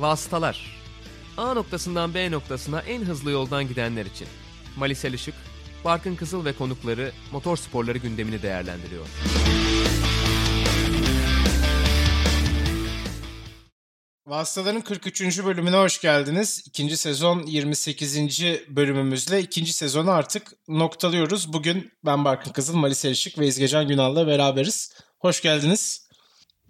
Vasıtalar A noktasından B noktasına en hızlı yoldan gidenler için. Malisel Işık, Barkın Kızıl ve konukları motor sporları gündemini değerlendiriyor. Vasıtaların 43. bölümüne hoş geldiniz. İkinci sezon 28. bölümümüzle ikinci sezonu artık noktalıyoruz. Bugün ben Barkın Kızıl, Malis Erişik ve İzgecan Günal'la beraberiz. Hoş geldiniz.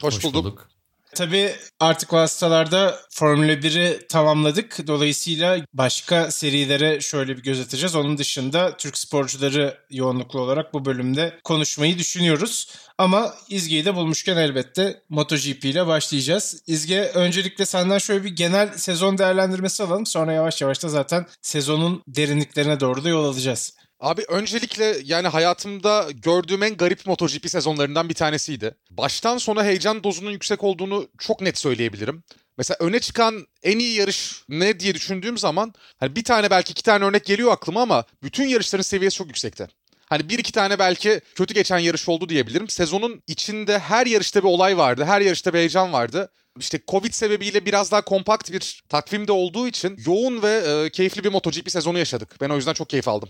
Hoş, Hoş bulduk. bulduk. Tabii artık vasıtalarda Formula 1'i tamamladık. Dolayısıyla başka serilere şöyle bir göz atacağız. Onun dışında Türk sporcuları yoğunluklu olarak bu bölümde konuşmayı düşünüyoruz. Ama İzge'yi de bulmuşken elbette MotoGP ile başlayacağız. İzge öncelikle senden şöyle bir genel sezon değerlendirmesi alalım. Sonra yavaş yavaş da zaten sezonun derinliklerine doğru da yol alacağız. Abi öncelikle yani hayatımda gördüğüm en garip MotoGP sezonlarından bir tanesiydi. Baştan sona heyecan dozunun yüksek olduğunu çok net söyleyebilirim. Mesela öne çıkan en iyi yarış ne diye düşündüğüm zaman hani bir tane belki iki tane örnek geliyor aklıma ama bütün yarışların seviyesi çok yüksekte. Hani bir iki tane belki kötü geçen yarış oldu diyebilirim. Sezonun içinde her yarışta bir olay vardı. Her yarışta bir heyecan vardı. İşte Covid sebebiyle biraz daha kompakt bir takvimde olduğu için yoğun ve e, keyifli bir MotoGP sezonu yaşadık. Ben o yüzden çok keyif aldım.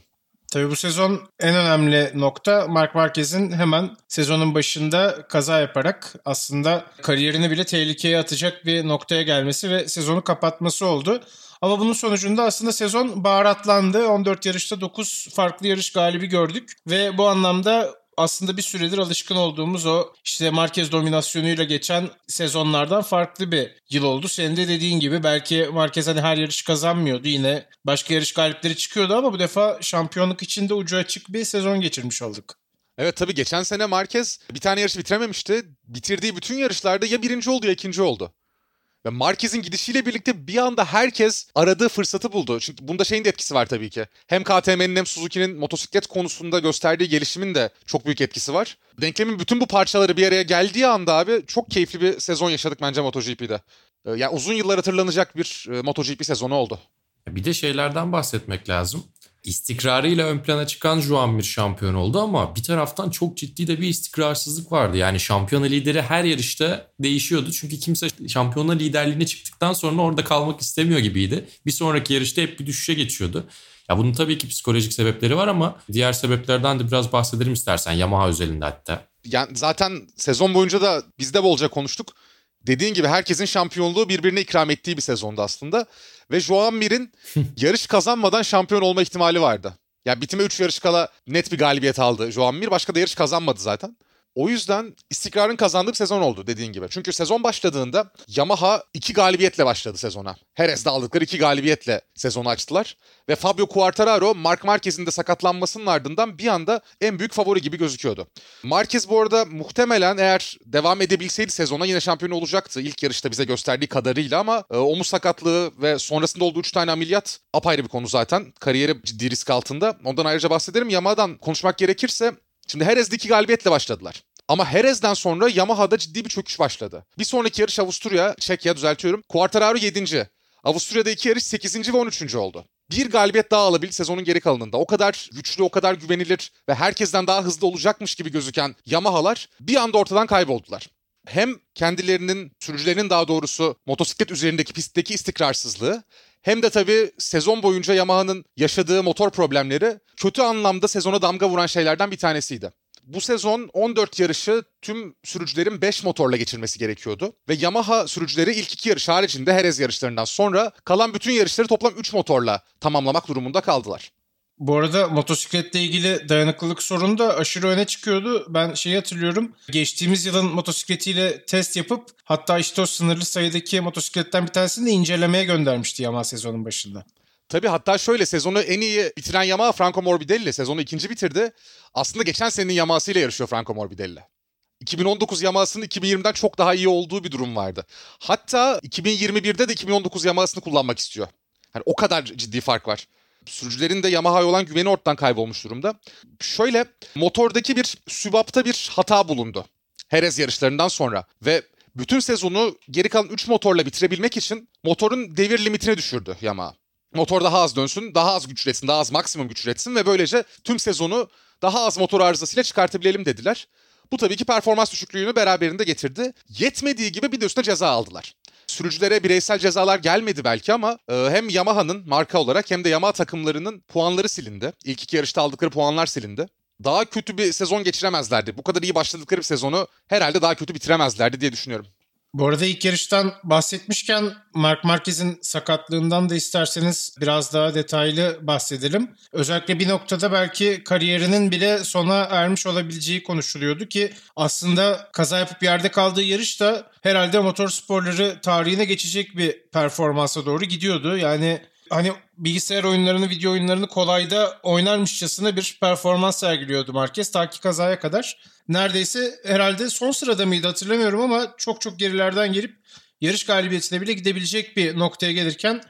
Tabii bu sezon en önemli nokta Mark Marquez'in hemen sezonun başında kaza yaparak aslında kariyerini bile tehlikeye atacak bir noktaya gelmesi ve sezonu kapatması oldu. Ama bunun sonucunda aslında sezon baharatlandı. 14 yarışta 9 farklı yarış galibi gördük ve bu anlamda aslında bir süredir alışkın olduğumuz o işte Marquez dominasyonuyla geçen sezonlardan farklı bir yıl oldu. Senin de dediğin gibi belki Marquez hani her yarış kazanmıyordu. Yine başka yarış galipleri çıkıyordu ama bu defa şampiyonluk içinde ucu açık bir sezon geçirmiş olduk. Evet tabii geçen sene Marquez bir tane yarış bitirememişti. Bitirdiği bütün yarışlarda ya birinci oldu ya ikinci oldu. Ve Marquez'in gidişiyle birlikte bir anda herkes aradığı fırsatı buldu. Çünkü bunda şeyin de etkisi var tabii ki. Hem KTM'nin hem Suzuki'nin motosiklet konusunda gösterdiği gelişimin de çok büyük etkisi var. Denklemin bütün bu parçaları bir araya geldiği anda abi çok keyifli bir sezon yaşadık bence MotoGP'de. Ee, yani uzun yıllar hatırlanacak bir e, MotoGP sezonu oldu. Bir de şeylerden bahsetmek lazım istikrarıyla ön plana çıkan Juan Mir şampiyon oldu ama bir taraftan çok ciddi de bir istikrarsızlık vardı. Yani şampiyona lideri her yarışta değişiyordu. Çünkü kimse şampiyona liderliğine çıktıktan sonra orada kalmak istemiyor gibiydi. Bir sonraki yarışta hep bir düşüşe geçiyordu. Ya bunun tabii ki psikolojik sebepleri var ama diğer sebeplerden de biraz bahsedelim istersen Yamaha özelinde hatta. Yani zaten sezon boyunca da biz de bolca konuştuk. Dediğin gibi herkesin şampiyonluğu birbirine ikram ettiği bir sezondu aslında. Ve Joan Mir'in yarış kazanmadan şampiyon olma ihtimali vardı. Yani bitime 3 yarış kala net bir galibiyet aldı Joan Mir. Başka da yarış kazanmadı zaten. O yüzden istikrarın kazandığı bir sezon oldu dediğin gibi. Çünkü sezon başladığında Yamaha iki galibiyetle başladı sezona. Jerez'de aldıkları iki galibiyetle sezonu açtılar. Ve Fabio Quartararo Mark Marquez'in de sakatlanmasının ardından bir anda en büyük favori gibi gözüküyordu. Marquez bu arada muhtemelen eğer devam edebilseydi sezona yine şampiyon olacaktı. İlk yarışta bize gösterdiği kadarıyla ama e, omuz sakatlığı ve sonrasında olduğu 3 tane ameliyat apayrı bir konu zaten. Kariyeri ciddi risk altında. Ondan ayrıca bahsederim. Yamaha'dan konuşmak gerekirse Şimdi Herez'de iki galibiyetle başladılar. Ama Herez'den sonra Yamaha'da ciddi bir çöküş başladı. Bir sonraki yarış Avusturya, Çekya düzeltiyorum. Quartararo 7. Avusturya'da iki yarış 8. ve 13. oldu. Bir galibiyet daha alabildi sezonun geri kalanında. O kadar güçlü, o kadar güvenilir ve herkesten daha hızlı olacakmış gibi gözüken Yamaha'lar bir anda ortadan kayboldular. Hem kendilerinin, sürücülerinin daha doğrusu motosiklet üzerindeki pistteki istikrarsızlığı hem de tabii sezon boyunca Yamaha'nın yaşadığı motor problemleri kötü anlamda sezona damga vuran şeylerden bir tanesiydi. Bu sezon 14 yarışı tüm sürücülerin 5 motorla geçirmesi gerekiyordu. Ve Yamaha sürücüleri ilk iki yarış haricinde Herez yarışlarından sonra kalan bütün yarışları toplam 3 motorla tamamlamak durumunda kaldılar. Bu arada motosikletle ilgili dayanıklılık sorunu da aşırı öne çıkıyordu. Ben şeyi hatırlıyorum. Geçtiğimiz yılın motosikletiyle test yapıp hatta işte o sınırlı sayıdaki motosikletten bir tanesini de incelemeye göndermişti Yamaha sezonun başında. Tabii hatta şöyle sezonu en iyi bitiren Yamaha Franco Morbidelli sezonu ikinci bitirdi. Aslında geçen senenin Yamaha'sı ile yarışıyor Franco Morbidelli. 2019 Yamaha'sının 2020'den çok daha iyi olduğu bir durum vardı. Hatta 2021'de de 2019 Yamaha'sını kullanmak istiyor. Yani o kadar ciddi fark var. Sürücülerin de Yamaha'ya olan güveni ortadan kaybolmuş durumda. Şöyle motordaki bir sübapta bir hata bulundu. Herez yarışlarından sonra ve bütün sezonu geri kalan 3 motorla bitirebilmek için motorun devir limitine düşürdü Yamaha. Motor daha az dönsün, daha az güç üretsin, daha az maksimum güç üretsin ve böylece tüm sezonu daha az motor arızasıyla çıkartabilelim dediler. Bu tabii ki performans düşüklüğünü beraberinde getirdi. Yetmediği gibi bir de üstüne ceza aldılar. Sürücülere bireysel cezalar gelmedi belki ama e, hem Yamaha'nın marka olarak hem de Yamaha takımlarının puanları silindi. İlk iki yarışta aldıkları puanlar silindi. Daha kötü bir sezon geçiremezlerdi. Bu kadar iyi başladıkları bir sezonu herhalde daha kötü bitiremezlerdi diye düşünüyorum. Bu arada ilk yarıştan bahsetmişken Mark Marquez'in sakatlığından da isterseniz biraz daha detaylı bahsedelim. Özellikle bir noktada belki kariyerinin bile sona ermiş olabileceği konuşuluyordu ki aslında kaza yapıp yerde kaldığı yarış da herhalde motorsporları tarihine geçecek bir performansa doğru gidiyordu. Yani hani bilgisayar oyunlarını, video oyunlarını kolayda oynarmışçasına bir performans sergiliyordu Marquez ta ki kazaya kadar. Neredeyse herhalde son sırada mıydı hatırlamıyorum ama çok çok gerilerden gelip yarış galibiyetine bile gidebilecek bir noktaya gelirken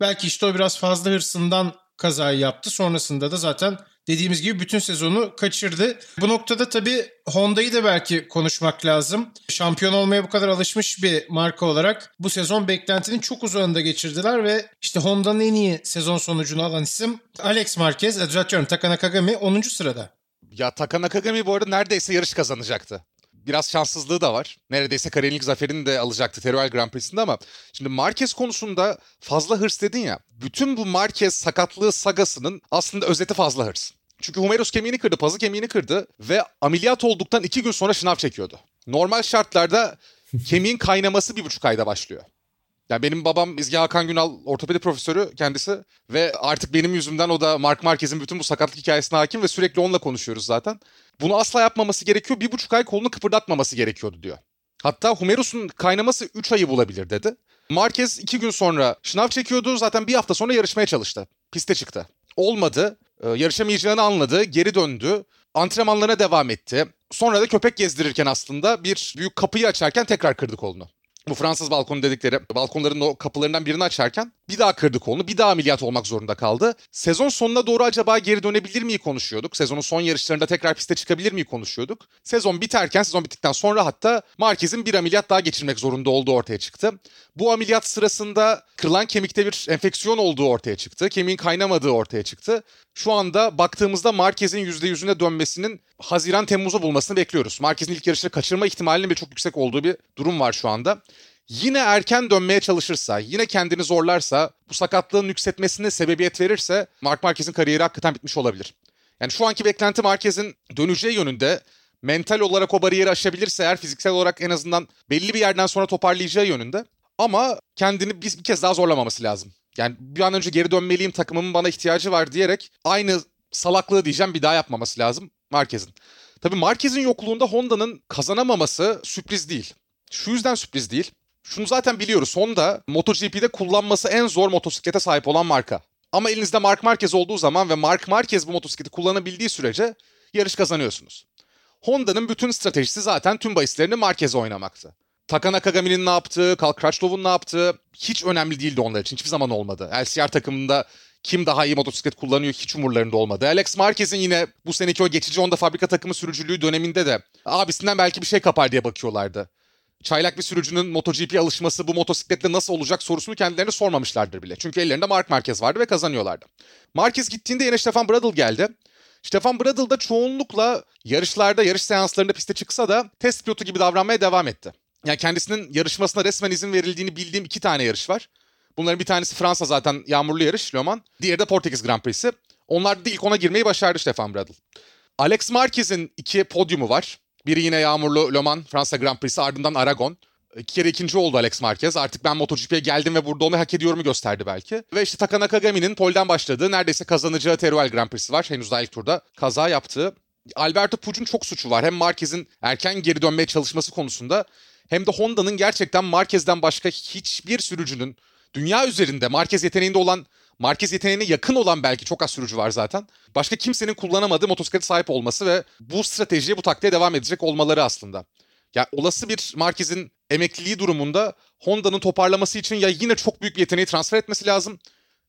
belki işte o biraz fazla hırsından kazayı yaptı. Sonrasında da zaten dediğimiz gibi bütün sezonu kaçırdı. Bu noktada tabii Honda'yı da belki konuşmak lazım. Şampiyon olmaya bu kadar alışmış bir marka olarak bu sezon beklentinin çok uzağında geçirdiler ve işte Honda'nın en iyi sezon sonucunu alan isim Alex Marquez, düzeltiyorum Taka Nakagami 10. sırada. Ya Taka Nakagami bu arada neredeyse yarış kazanacaktı. Biraz şanssızlığı da var. Neredeyse kariyerin ilk zaferini de alacaktı Teruel Grand Prix'sinde ama şimdi Marquez konusunda fazla hırs dedin ya. Bütün bu Marquez sakatlığı sagasının aslında özeti fazla hırs. Çünkü Humerus kemiğini kırdı, pazı kemiğini kırdı ve ameliyat olduktan iki gün sonra şınav çekiyordu. Normal şartlarda kemiğin kaynaması bir buçuk ayda başlıyor. Yani benim babam İzgi Hakan Günal ortopedi profesörü kendisi ve artık benim yüzümden o da Mark Marquez'in bütün bu sakatlık hikayesine hakim ve sürekli onunla konuşuyoruz zaten. Bunu asla yapmaması gerekiyor. Bir buçuk ay kolunu kıpırdatmaması gerekiyordu diyor. Hatta Humerus'un kaynaması 3 ayı bulabilir dedi. Marquez 2 gün sonra şınav çekiyordu. Zaten bir hafta sonra yarışmaya çalıştı. Piste çıktı. Olmadı. Ee, yarışamayacağını anladı. Geri döndü. Antrenmanlarına devam etti. Sonra da köpek gezdirirken aslında bir büyük kapıyı açarken tekrar kırdı kolunu bu Fransız balkonu dedikleri balkonların o kapılarından birini açarken bir daha kırdı kolunu. Bir daha ameliyat olmak zorunda kaldı. Sezon sonuna doğru acaba geri dönebilir miyi konuşuyorduk. Sezonun son yarışlarında tekrar piste çıkabilir miyi konuşuyorduk. Sezon biterken, sezon bittikten sonra hatta Marquez'in bir ameliyat daha geçirmek zorunda olduğu ortaya çıktı. Bu ameliyat sırasında kırılan kemikte bir enfeksiyon olduğu ortaya çıktı. Kemiğin kaynamadığı ortaya çıktı. Şu anda baktığımızda Marquez'in %100'üne dönmesinin Haziran Temmuz'u bulmasını bekliyoruz. Marquez'in ilk yarışını kaçırma ihtimalinin bir çok yüksek olduğu bir durum var şu anda. Yine erken dönmeye çalışırsa, yine kendini zorlarsa, bu sakatlığın yükseltmesine sebebiyet verirse Mark Marquez'in kariyeri hakikaten bitmiş olabilir. Yani şu anki beklenti Marquez'in döneceği yönünde mental olarak o bariyeri aşabilirse eğer fiziksel olarak en azından belli bir yerden sonra toparlayacağı yönünde. Ama kendini bir, bir kez daha zorlamaması lazım. Yani bir an önce geri dönmeliyim takımımın bana ihtiyacı var diyerek aynı salaklığı diyeceğim bir daha yapmaması lazım Marquez'in. Tabii Marquez'in yokluğunda Honda'nın kazanamaması sürpriz değil. Şu yüzden sürpriz değil. Şunu zaten biliyoruz. Honda MotoGP'de kullanması en zor motosiklete sahip olan marka. Ama elinizde Mark Marquez olduğu zaman ve Mark Marquez bu motosikleti kullanabildiği sürece yarış kazanıyorsunuz. Honda'nın bütün stratejisi zaten tüm bahislerini Marquez'e oynamaktı. Taka Nakagami'nin ne yaptığı, Karl Crutchlow ne yaptığı hiç önemli değildi onlar için. Hiçbir zaman olmadı. LCR takımında kim daha iyi motosiklet kullanıyor hiç umurlarında olmadı. Alex Marquez'in yine bu seneki o geçici Honda fabrika takımı sürücülüğü döneminde de abisinden belki bir şey kapar diye bakıyorlardı. Çaylak bir sürücünün MotoGP alışması bu motosikletle nasıl olacak sorusunu kendilerine sormamışlardır bile. Çünkü ellerinde Mark Marquez vardı ve kazanıyorlardı. Marquez gittiğinde yine Stefan Bradl geldi. Stefan Bradl da çoğunlukla yarışlarda, yarış seanslarında piste çıksa da test pilotu gibi davranmaya devam etti. Yani kendisinin yarışmasına resmen izin verildiğini bildiğim iki tane yarış var. Bunların bir tanesi Fransa zaten yağmurlu yarış Le Mans. Diğeri de Portekiz Grand Prix'si. Onlar da ilk ona girmeyi başardı Stefan Bradl. Alex Marquez'in iki podyumu var. Biri yine yağmurlu Le Mans Fransa Grand Prix'si ardından Aragon. İki kere ikinci oldu Alex Marquez. Artık ben MotoGP'ye geldim ve burada olmayı hak ediyorumu gösterdi belki. Ve işte Taka Nakagami'nin polden başladığı neredeyse kazanacağı Teruel Grand Prix'si var. Henüz daha ilk turda kaza yaptığı. Alberto Puc'un çok suçu var. Hem Marquez'in erken geri dönmeye çalışması konusunda hem de Honda'nın gerçekten Marquez'den başka hiçbir sürücünün dünya üzerinde Marquez yeteneğinde olan Marquez yeteneğine yakın olan belki çok az sürücü var zaten. Başka kimsenin kullanamadığı motosiklete sahip olması ve bu stratejiye, bu taktiğe devam edecek olmaları aslında. Yani olası bir Marquez'in emekliliği durumunda Honda'nın toparlaması için ya yine çok büyük bir yeteneği transfer etmesi lazım.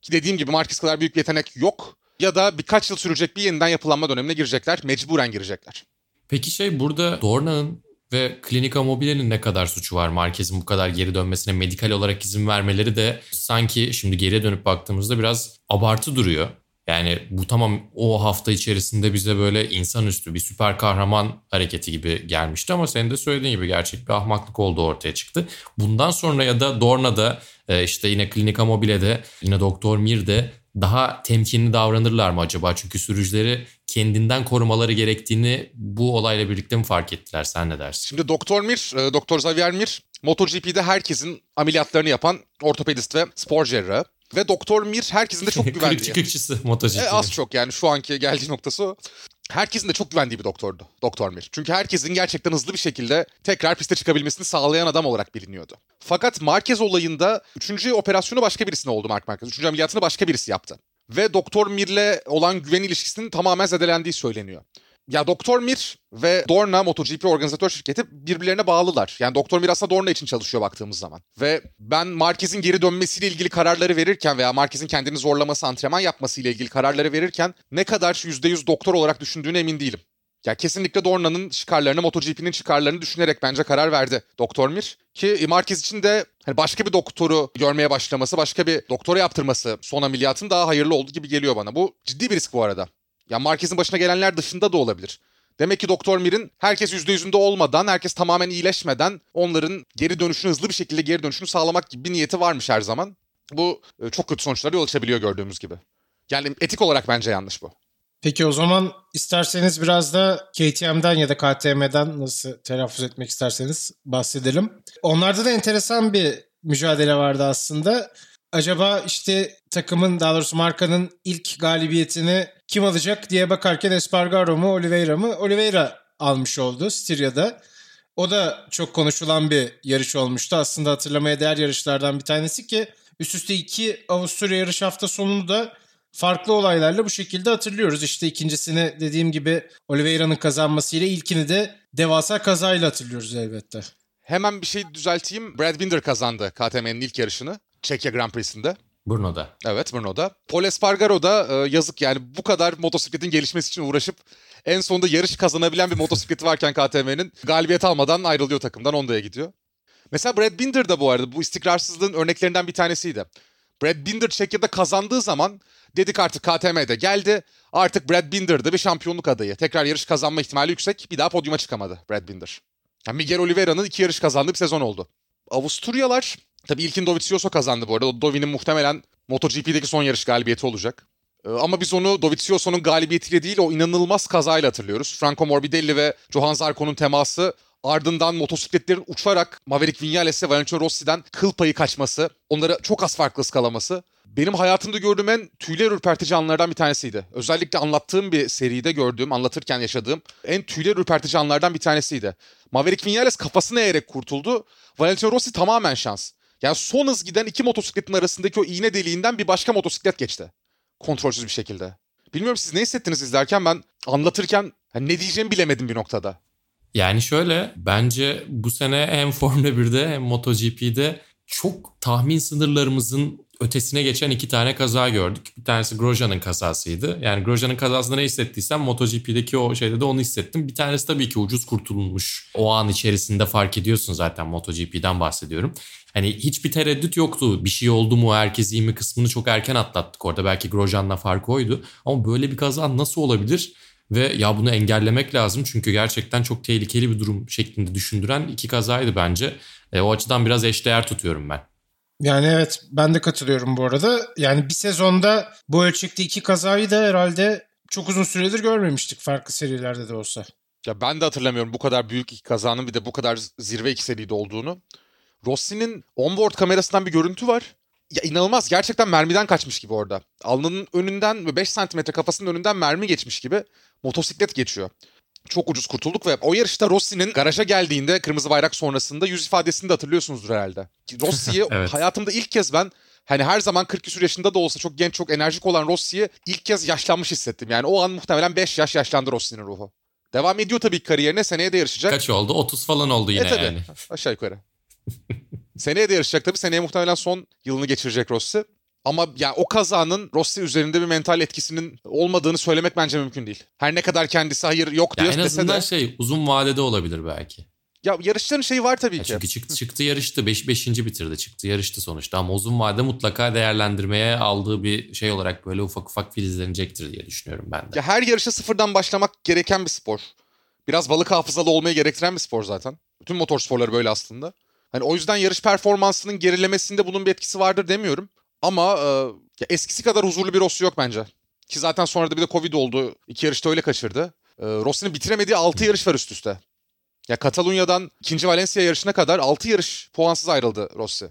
Ki dediğim gibi Marquez kadar büyük bir yetenek yok. Ya da birkaç yıl sürecek bir yeniden yapılanma dönemine girecekler. Mecburen girecekler. Peki şey burada Dorna'nın ve Klinika Mobile'nin ne kadar suçu var? Marquez'in bu kadar geri dönmesine medikal olarak izin vermeleri de sanki şimdi geriye dönüp baktığımızda biraz abartı duruyor. Yani bu tamam o hafta içerisinde bize böyle insanüstü bir süper kahraman hareketi gibi gelmişti ama senin de söylediğin gibi gerçek bir ahmaklık olduğu ortaya çıktı. Bundan sonra ya da Dorna'da e, işte yine Klinika Mobile'de yine Doktor Mir'de daha temkinli davranırlar mı acaba? Çünkü sürücüleri kendinden korumaları gerektiğini bu olayla birlikte mi fark ettiler? Sen ne dersin? Şimdi Doktor Mir, e, Doktor Xavier Mir MotoGP'de herkesin ameliyatlarını yapan ortopedist ve spor cerrahı. Ve Doktor Mir herkesin de çok güvendiği. çıkıkçısı MotoGP. E, az çok yani şu anki geldiği noktası o. Herkesin de çok güvendiği bir doktordu Doktor Mir. Çünkü herkesin gerçekten hızlı bir şekilde tekrar piste çıkabilmesini sağlayan adam olarak biliniyordu. Fakat Marquez olayında 3. operasyonu başka birisine oldu Mark Marquez. 3. ameliyatını başka birisi yaptı. Ve Doktor Mir'le olan güven ilişkisinin tamamen zedelendiği söyleniyor. Ya Doktor Mir ve Dorna MotoGP organizatör şirketi birbirlerine bağlılar. Yani Doktor Mir aslında Dorna için çalışıyor baktığımız zaman. Ve ben Marquez'in geri dönmesiyle ilgili kararları verirken veya Marquez'in kendini zorlaması, antrenman yapmasıyla ilgili kararları verirken ne kadar %100 doktor olarak düşündüğüne emin değilim. Ya kesinlikle Dorna'nın çıkarlarını, MotoGP'nin çıkarlarını düşünerek bence karar verdi Doktor Mir. Ki Marquez için de hani başka bir doktoru görmeye başlaması, başka bir doktora yaptırması son ameliyatın daha hayırlı oldu gibi geliyor bana. Bu ciddi bir risk bu arada. Ya Marquez'in başına gelenler dışında da olabilir. Demek ki Doktor Mir'in herkes %100'ünde olmadan, herkes tamamen iyileşmeden onların geri dönüşünü hızlı bir şekilde geri dönüşünü sağlamak gibi bir niyeti varmış her zaman. Bu e, çok kötü sonuçlara yol açabiliyor gördüğümüz gibi. Yani etik olarak bence yanlış bu. Peki o zaman isterseniz biraz da KTM'den ya da KTM'den nasıl telaffuz etmek isterseniz bahsedelim. Onlarda da enteresan bir mücadele vardı aslında. Acaba işte takımın daha doğrusu markanın ilk galibiyetini kim alacak diye bakarken Espargaro mu Oliveira mı? Oliveira almış oldu Styria'da. O da çok konuşulan bir yarış olmuştu. Aslında hatırlamaya değer yarışlardan bir tanesi ki üst üste iki Avusturya yarış hafta sonunu da farklı olaylarla bu şekilde hatırlıyoruz. İşte ikincisini dediğim gibi Oliveira'nın kazanmasıyla ilkini de devasa kazayla hatırlıyoruz elbette. Hemen bir şey düzelteyim. Brad Binder kazandı KTM'nin ilk yarışını. Çekya Grand Prix'sinde. Brno'da. Evet Brno'da. Paul Espargaro da e, yazık yani bu kadar motosikletin gelişmesi için uğraşıp en sonunda yarış kazanabilen bir motosikleti varken KTM'nin galibiyet almadan ayrılıyor takımdan Honda'ya gidiyor. Mesela Brad Binder da bu arada bu istikrarsızlığın örneklerinden bir tanesiydi. Brad Binder Çekya'da kazandığı zaman dedik artık KTM'de geldi. Artık Brad Binder'da bir şampiyonluk adayı. Tekrar yarış kazanma ihtimali yüksek. Bir daha podyuma çıkamadı Brad Binder. Yani Miguel Oliveira'nın iki yarış kazandığı bir sezon oldu. Avusturyalar tabii ilkin Dovizioso kazandı bu arada. Dovi'nin muhtemelen MotoGP'deki son yarış galibiyeti olacak. Ee, ama biz onu Dovizioso'nun galibiyetiyle değil o inanılmaz kazayla hatırlıyoruz. Franco Morbidelli ve Johan Zarco'nun teması ardından motosikletlerin uçarak Maverick Vinales'e Valentino Rossi'den kıl payı kaçması, onları çok az farklı ıskalaması benim hayatımda gördüğüm en tüyler ürpertici anlardan bir tanesiydi. Özellikle anlattığım bir seride gördüğüm, anlatırken yaşadığım en tüyler ürpertici anlardan bir tanesiydi. Maverick Vinales kafasını eğerek kurtuldu. Valentino Rossi tamamen şans. Yani son hız giden iki motosikletin arasındaki o iğne deliğinden bir başka motosiklet geçti. Kontrolsüz bir şekilde. Bilmiyorum siz ne hissettiniz izlerken ben anlatırken yani ne diyeceğimi bilemedim bir noktada. Yani şöyle bence bu sene hem Formula 1'de hem MotoGP'de çok tahmin sınırlarımızın ötesine geçen iki tane kaza gördük. Bir tanesi Grosjean'ın kazasıydı. Yani Grosjean'ın kazasında ne hissettiysem MotoGP'deki o şeyde de onu hissettim. Bir tanesi tabii ki ucuz kurtulmuş. O an içerisinde fark ediyorsun zaten MotoGP'den bahsediyorum. Hani hiçbir tereddüt yoktu. Bir şey oldu mu herkes iyi mi kısmını çok erken atlattık orada. Belki Grosjean'la fark oydu. Ama böyle bir kaza nasıl olabilir? Ve ya bunu engellemek lazım çünkü gerçekten çok tehlikeli bir durum şeklinde düşündüren iki kazaydı bence. E, o açıdan biraz eşdeğer tutuyorum ben. Yani evet ben de katılıyorum bu arada. Yani bir sezonda bu ölçekte iki kazayı da herhalde çok uzun süredir görmemiştik farklı serilerde de olsa. Ya ben de hatırlamıyorum bu kadar büyük iki kazanın bir de bu kadar zirve iki seride olduğunu. Rossi'nin onboard kamerasından bir görüntü var. Ya inanılmaz gerçekten mermiden kaçmış gibi orada. Alnının önünden ve 5 santimetre kafasının önünden mermi geçmiş gibi motosiklet geçiyor. Çok ucuz kurtulduk ve o yarışta Rossi'nin garaja geldiğinde kırmızı bayrak sonrasında yüz ifadesini de hatırlıyorsunuzdur herhalde. Rossi'yi evet. hayatımda ilk kez ben hani her zaman 40 küsur yaşında da olsa çok genç çok enerjik olan Rossi'yi ilk kez yaşlanmış hissettim. Yani o an muhtemelen 5 yaş yaşlandı Rossi'nin ruhu. Devam ediyor tabii kariyerine seneye de yarışacak. Kaç oldu? 30 falan oldu yine e, tabii. yani. Aşağı yukarı. seneye de yarışacak tabii. Seneye muhtemelen son yılını geçirecek Rossi. Ama ya o kazanın Rossi üzerinde bir mental etkisinin olmadığını söylemek bence mümkün değil. Her ne kadar kendisi hayır yok diyor ya en azından de... şey uzun vadede olabilir belki. Ya yarışların şeyi var tabii Ya ki. çünkü çıktı, çıktı yarıştı. 5 beş, 5. bitirdi. Çıktı yarıştı sonuçta. Ama uzun vade mutlaka değerlendirmeye aldığı bir şey olarak böyle ufak ufak filizlenecektir diye düşünüyorum ben de. Ya her yarışa sıfırdan başlamak gereken bir spor. Biraz balık hafızalı olmayı gerektiren bir spor zaten. Bütün motor sporları böyle aslında. Hani o yüzden yarış performansının gerilemesinde bunun bir etkisi vardır demiyorum. Ama e, ya eskisi kadar huzurlu bir Rossi yok bence. Ki zaten sonra da bir de Covid oldu. İki yarışta öyle kaçırdı. E, Rossi'nin bitiremediği 6 yarış var üst üste. Ya Katalunya'dan ikinci Valencia yarışına kadar 6 yarış puansız ayrıldı Rossi.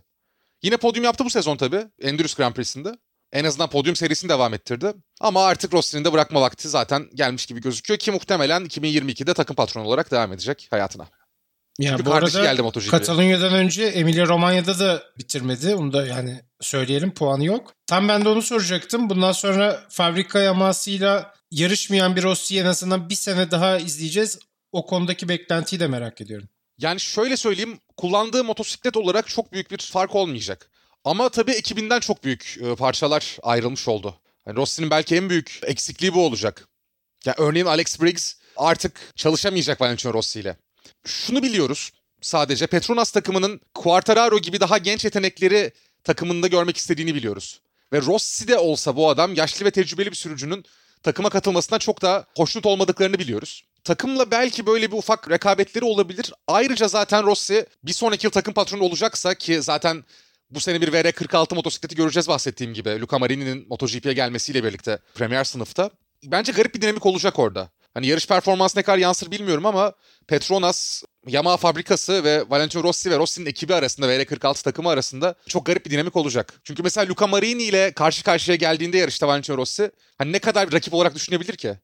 Yine podyum yaptı bu sezon tabii. Endurus Grand Prix'sinde. En azından podyum serisini devam ettirdi. Ama artık Rossi'nin de bırakma vakti zaten gelmiş gibi gözüküyor ki muhtemelen 2022'de takım patronu olarak devam edecek hayatına. Ya Çünkü bu arada geldi MotoGP'ye. Katalonya'dan önce Emilia Romanya'da da bitirmedi. Onu da yani söyleyelim puanı yok. Tam ben de onu soracaktım. Bundan sonra fabrika yamasıyla yarışmayan bir Rossi'yi en azından bir sene daha izleyeceğiz. O konudaki beklentiyi de merak ediyorum. Yani şöyle söyleyeyim kullandığı motosiklet olarak çok büyük bir fark olmayacak. Ama tabii ekibinden çok büyük e, parçalar ayrılmış oldu. Yani Rossi'nin belki en büyük eksikliği bu olacak. Ya örneğin Alex Briggs artık çalışamayacak Valentino Rossi ile. Şunu biliyoruz sadece Petronas takımının Quartararo gibi daha genç yetenekleri takımında görmek istediğini biliyoruz. Ve Rossi de olsa bu adam yaşlı ve tecrübeli bir sürücünün takıma katılmasına çok da hoşnut olmadıklarını biliyoruz. Takımla belki böyle bir ufak rekabetleri olabilir. Ayrıca zaten Rossi bir sonraki yıl takım patronu olacaksa ki zaten bu sene bir VR46 motosikleti göreceğiz bahsettiğim gibi. Luca Marini'nin MotoGP'ye gelmesiyle birlikte Premier sınıfta. Bence garip bir dinamik olacak orada. Hani yarış performansı ne kadar yansır bilmiyorum ama Petronas, Yamaha fabrikası ve Valentino Rossi ve Rossi'nin ekibi arasında ve R46 takımı arasında çok garip bir dinamik olacak. Çünkü mesela Luca Marini ile karşı karşıya geldiğinde yarışta Valentino Rossi hani ne kadar rakip olarak düşünebilir ki?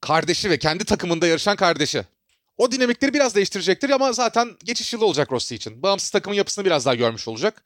Kardeşi ve kendi takımında yarışan kardeşi. O dinamikleri biraz değiştirecektir ama zaten geçiş yılı olacak Rossi için. Bağımsız takımın yapısını biraz daha görmüş olacak.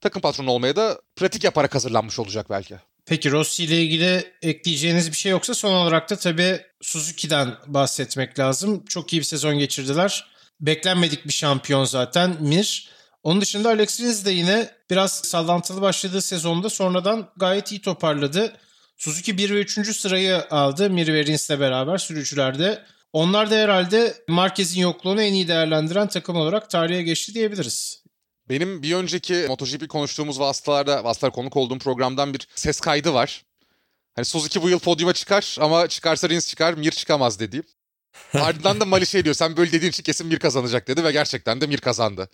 Takım patronu olmaya da pratik yaparak hazırlanmış olacak belki. Peki Rossi ile ilgili ekleyeceğiniz bir şey yoksa son olarak da tabii Suzuki'den bahsetmek lazım. Çok iyi bir sezon geçirdiler. Beklenmedik bir şampiyon zaten Mir. Onun dışında Alex Rins de yine biraz sallantılı başladığı sezonda sonradan gayet iyi toparladı. Suzuki 1 ve 3. sırayı aldı Mir ve Rins'le beraber sürücülerde. Onlar da herhalde Marquez'in yokluğunu en iyi değerlendiren takım olarak tarihe geçti diyebiliriz. Benim bir önceki MotoGP konuştuğumuz vasıtalarda, vasıtalar konuk olduğum programdan bir ses kaydı var. Hani Suzuki bu yıl podyuma çıkar ama çıkarsa Rins çıkar, Mir çıkamaz dediğim. Ardından da Mali şey diyor, sen böyle dediğin için kesin Mir kazanacak dedi ve gerçekten de Mir kazandı.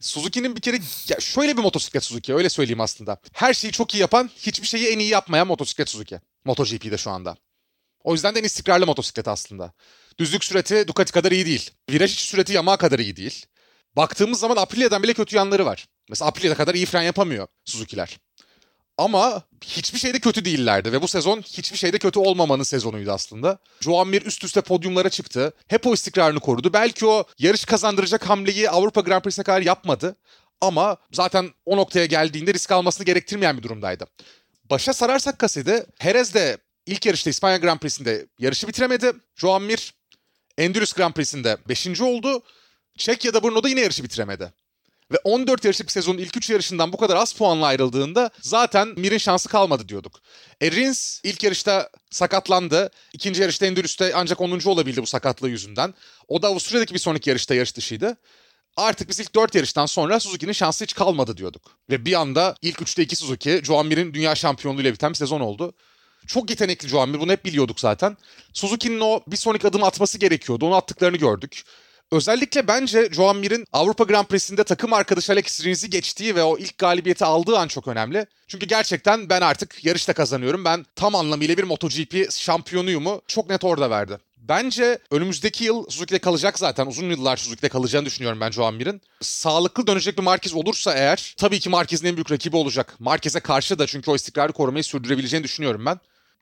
Suzuki'nin bir kere ya şöyle bir motosiklet Suzuki öyle söyleyeyim aslında. Her şeyi çok iyi yapan, hiçbir şeyi en iyi yapmayan motosiklet Suzuki. MotoGP'de şu anda. O yüzden de en istikrarlı motosiklet aslında. Düzlük sürati Ducati kadar iyi değil. Viraj içi sürati Yamaha kadar iyi değil. Baktığımız zaman Aprilia'dan bile kötü yanları var. Mesela Aprilia'da kadar iyi fren yapamıyor Suzuki'ler. Ama hiçbir şeyde kötü değillerdi ve bu sezon hiçbir şeyde kötü olmamanın sezonuydu aslında. Joan Mir üst üste podyumlara çıktı. Hep o istikrarını korudu. Belki o yarış kazandıracak hamleyi Avrupa Grand Prix'sine kadar yapmadı. Ama zaten o noktaya geldiğinde risk almasını gerektirmeyen bir durumdaydı. Başa sararsak kaseti Perez de ilk yarışta İspanya Grand Prix'sinde yarışı bitiremedi. Joan Mir Endurus Grand Prix'sinde 5. oldu. Çekya'da Brno'da yine yarışı bitiremedi. Ve 14 yarışlık sezonun ilk 3 yarışından bu kadar az puanla ayrıldığında zaten Mir'in şansı kalmadı diyorduk. E Rins ilk yarışta sakatlandı. İkinci yarışta Endurus'ta ancak 10. olabildi bu sakatlığı yüzünden. O da Avusturya'daki bir sonraki yarışta yarış dışıydı. Artık biz ilk 4 yarıştan sonra Suzuki'nin şansı hiç kalmadı diyorduk. Ve bir anda ilk 3'te 2 Suzuki, Joan Mir'in dünya şampiyonluğuyla biten bir sezon oldu. Çok yetenekli Joan Mir, bunu hep biliyorduk zaten. Suzuki'nin o bir sonraki adım atması gerekiyordu. Onu attıklarını gördük. Özellikle bence Joan Mir'in Avrupa Grand Prix'sinde takım arkadaşı Alex Rins'i geçtiği ve o ilk galibiyeti aldığı an çok önemli. Çünkü gerçekten ben artık yarışta kazanıyorum. Ben tam anlamıyla bir MotoGP şampiyonuyumu çok net orada verdi. Bence önümüzdeki yıl Suzuki'de kalacak zaten. Uzun yıllar Suzuki'de kalacağını düşünüyorum ben Joan Mir'in. Sağlıklı dönecek bir Marquez olursa eğer tabii ki Marquez'in en büyük rakibi olacak. Marquez'e karşı da çünkü o istikrarı korumayı sürdürebileceğini düşünüyorum ben.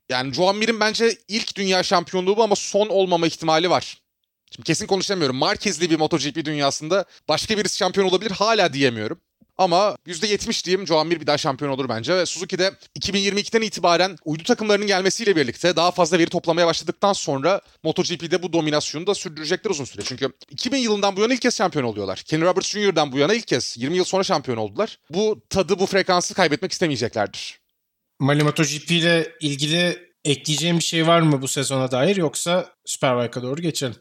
Yani Joan Mir'in bence ilk dünya şampiyonluğu bu ama son olmama ihtimali var. Şimdi kesin konuşamıyorum. Marquez'li bir MotoGP dünyasında başka birisi şampiyon olabilir hala diyemiyorum. Ama %70 diyeyim Joan Mir bir daha şampiyon olur bence. Ve Suzuki'de 2022'den itibaren uydu takımlarının gelmesiyle birlikte daha fazla veri toplamaya başladıktan sonra MotoGP'de bu dominasyonu da sürdürecekler uzun süre. Çünkü 2000 yılından bu yana ilk kez şampiyon oluyorlar. Kenny Roberts Jr.'dan bu yana ilk kez 20 yıl sonra şampiyon oldular. Bu tadı, bu frekansı kaybetmek istemeyeceklerdir. Mali MotoGP ile ilgili ekleyeceğim bir şey var mı bu sezona dair yoksa Superbike'a doğru geçelim.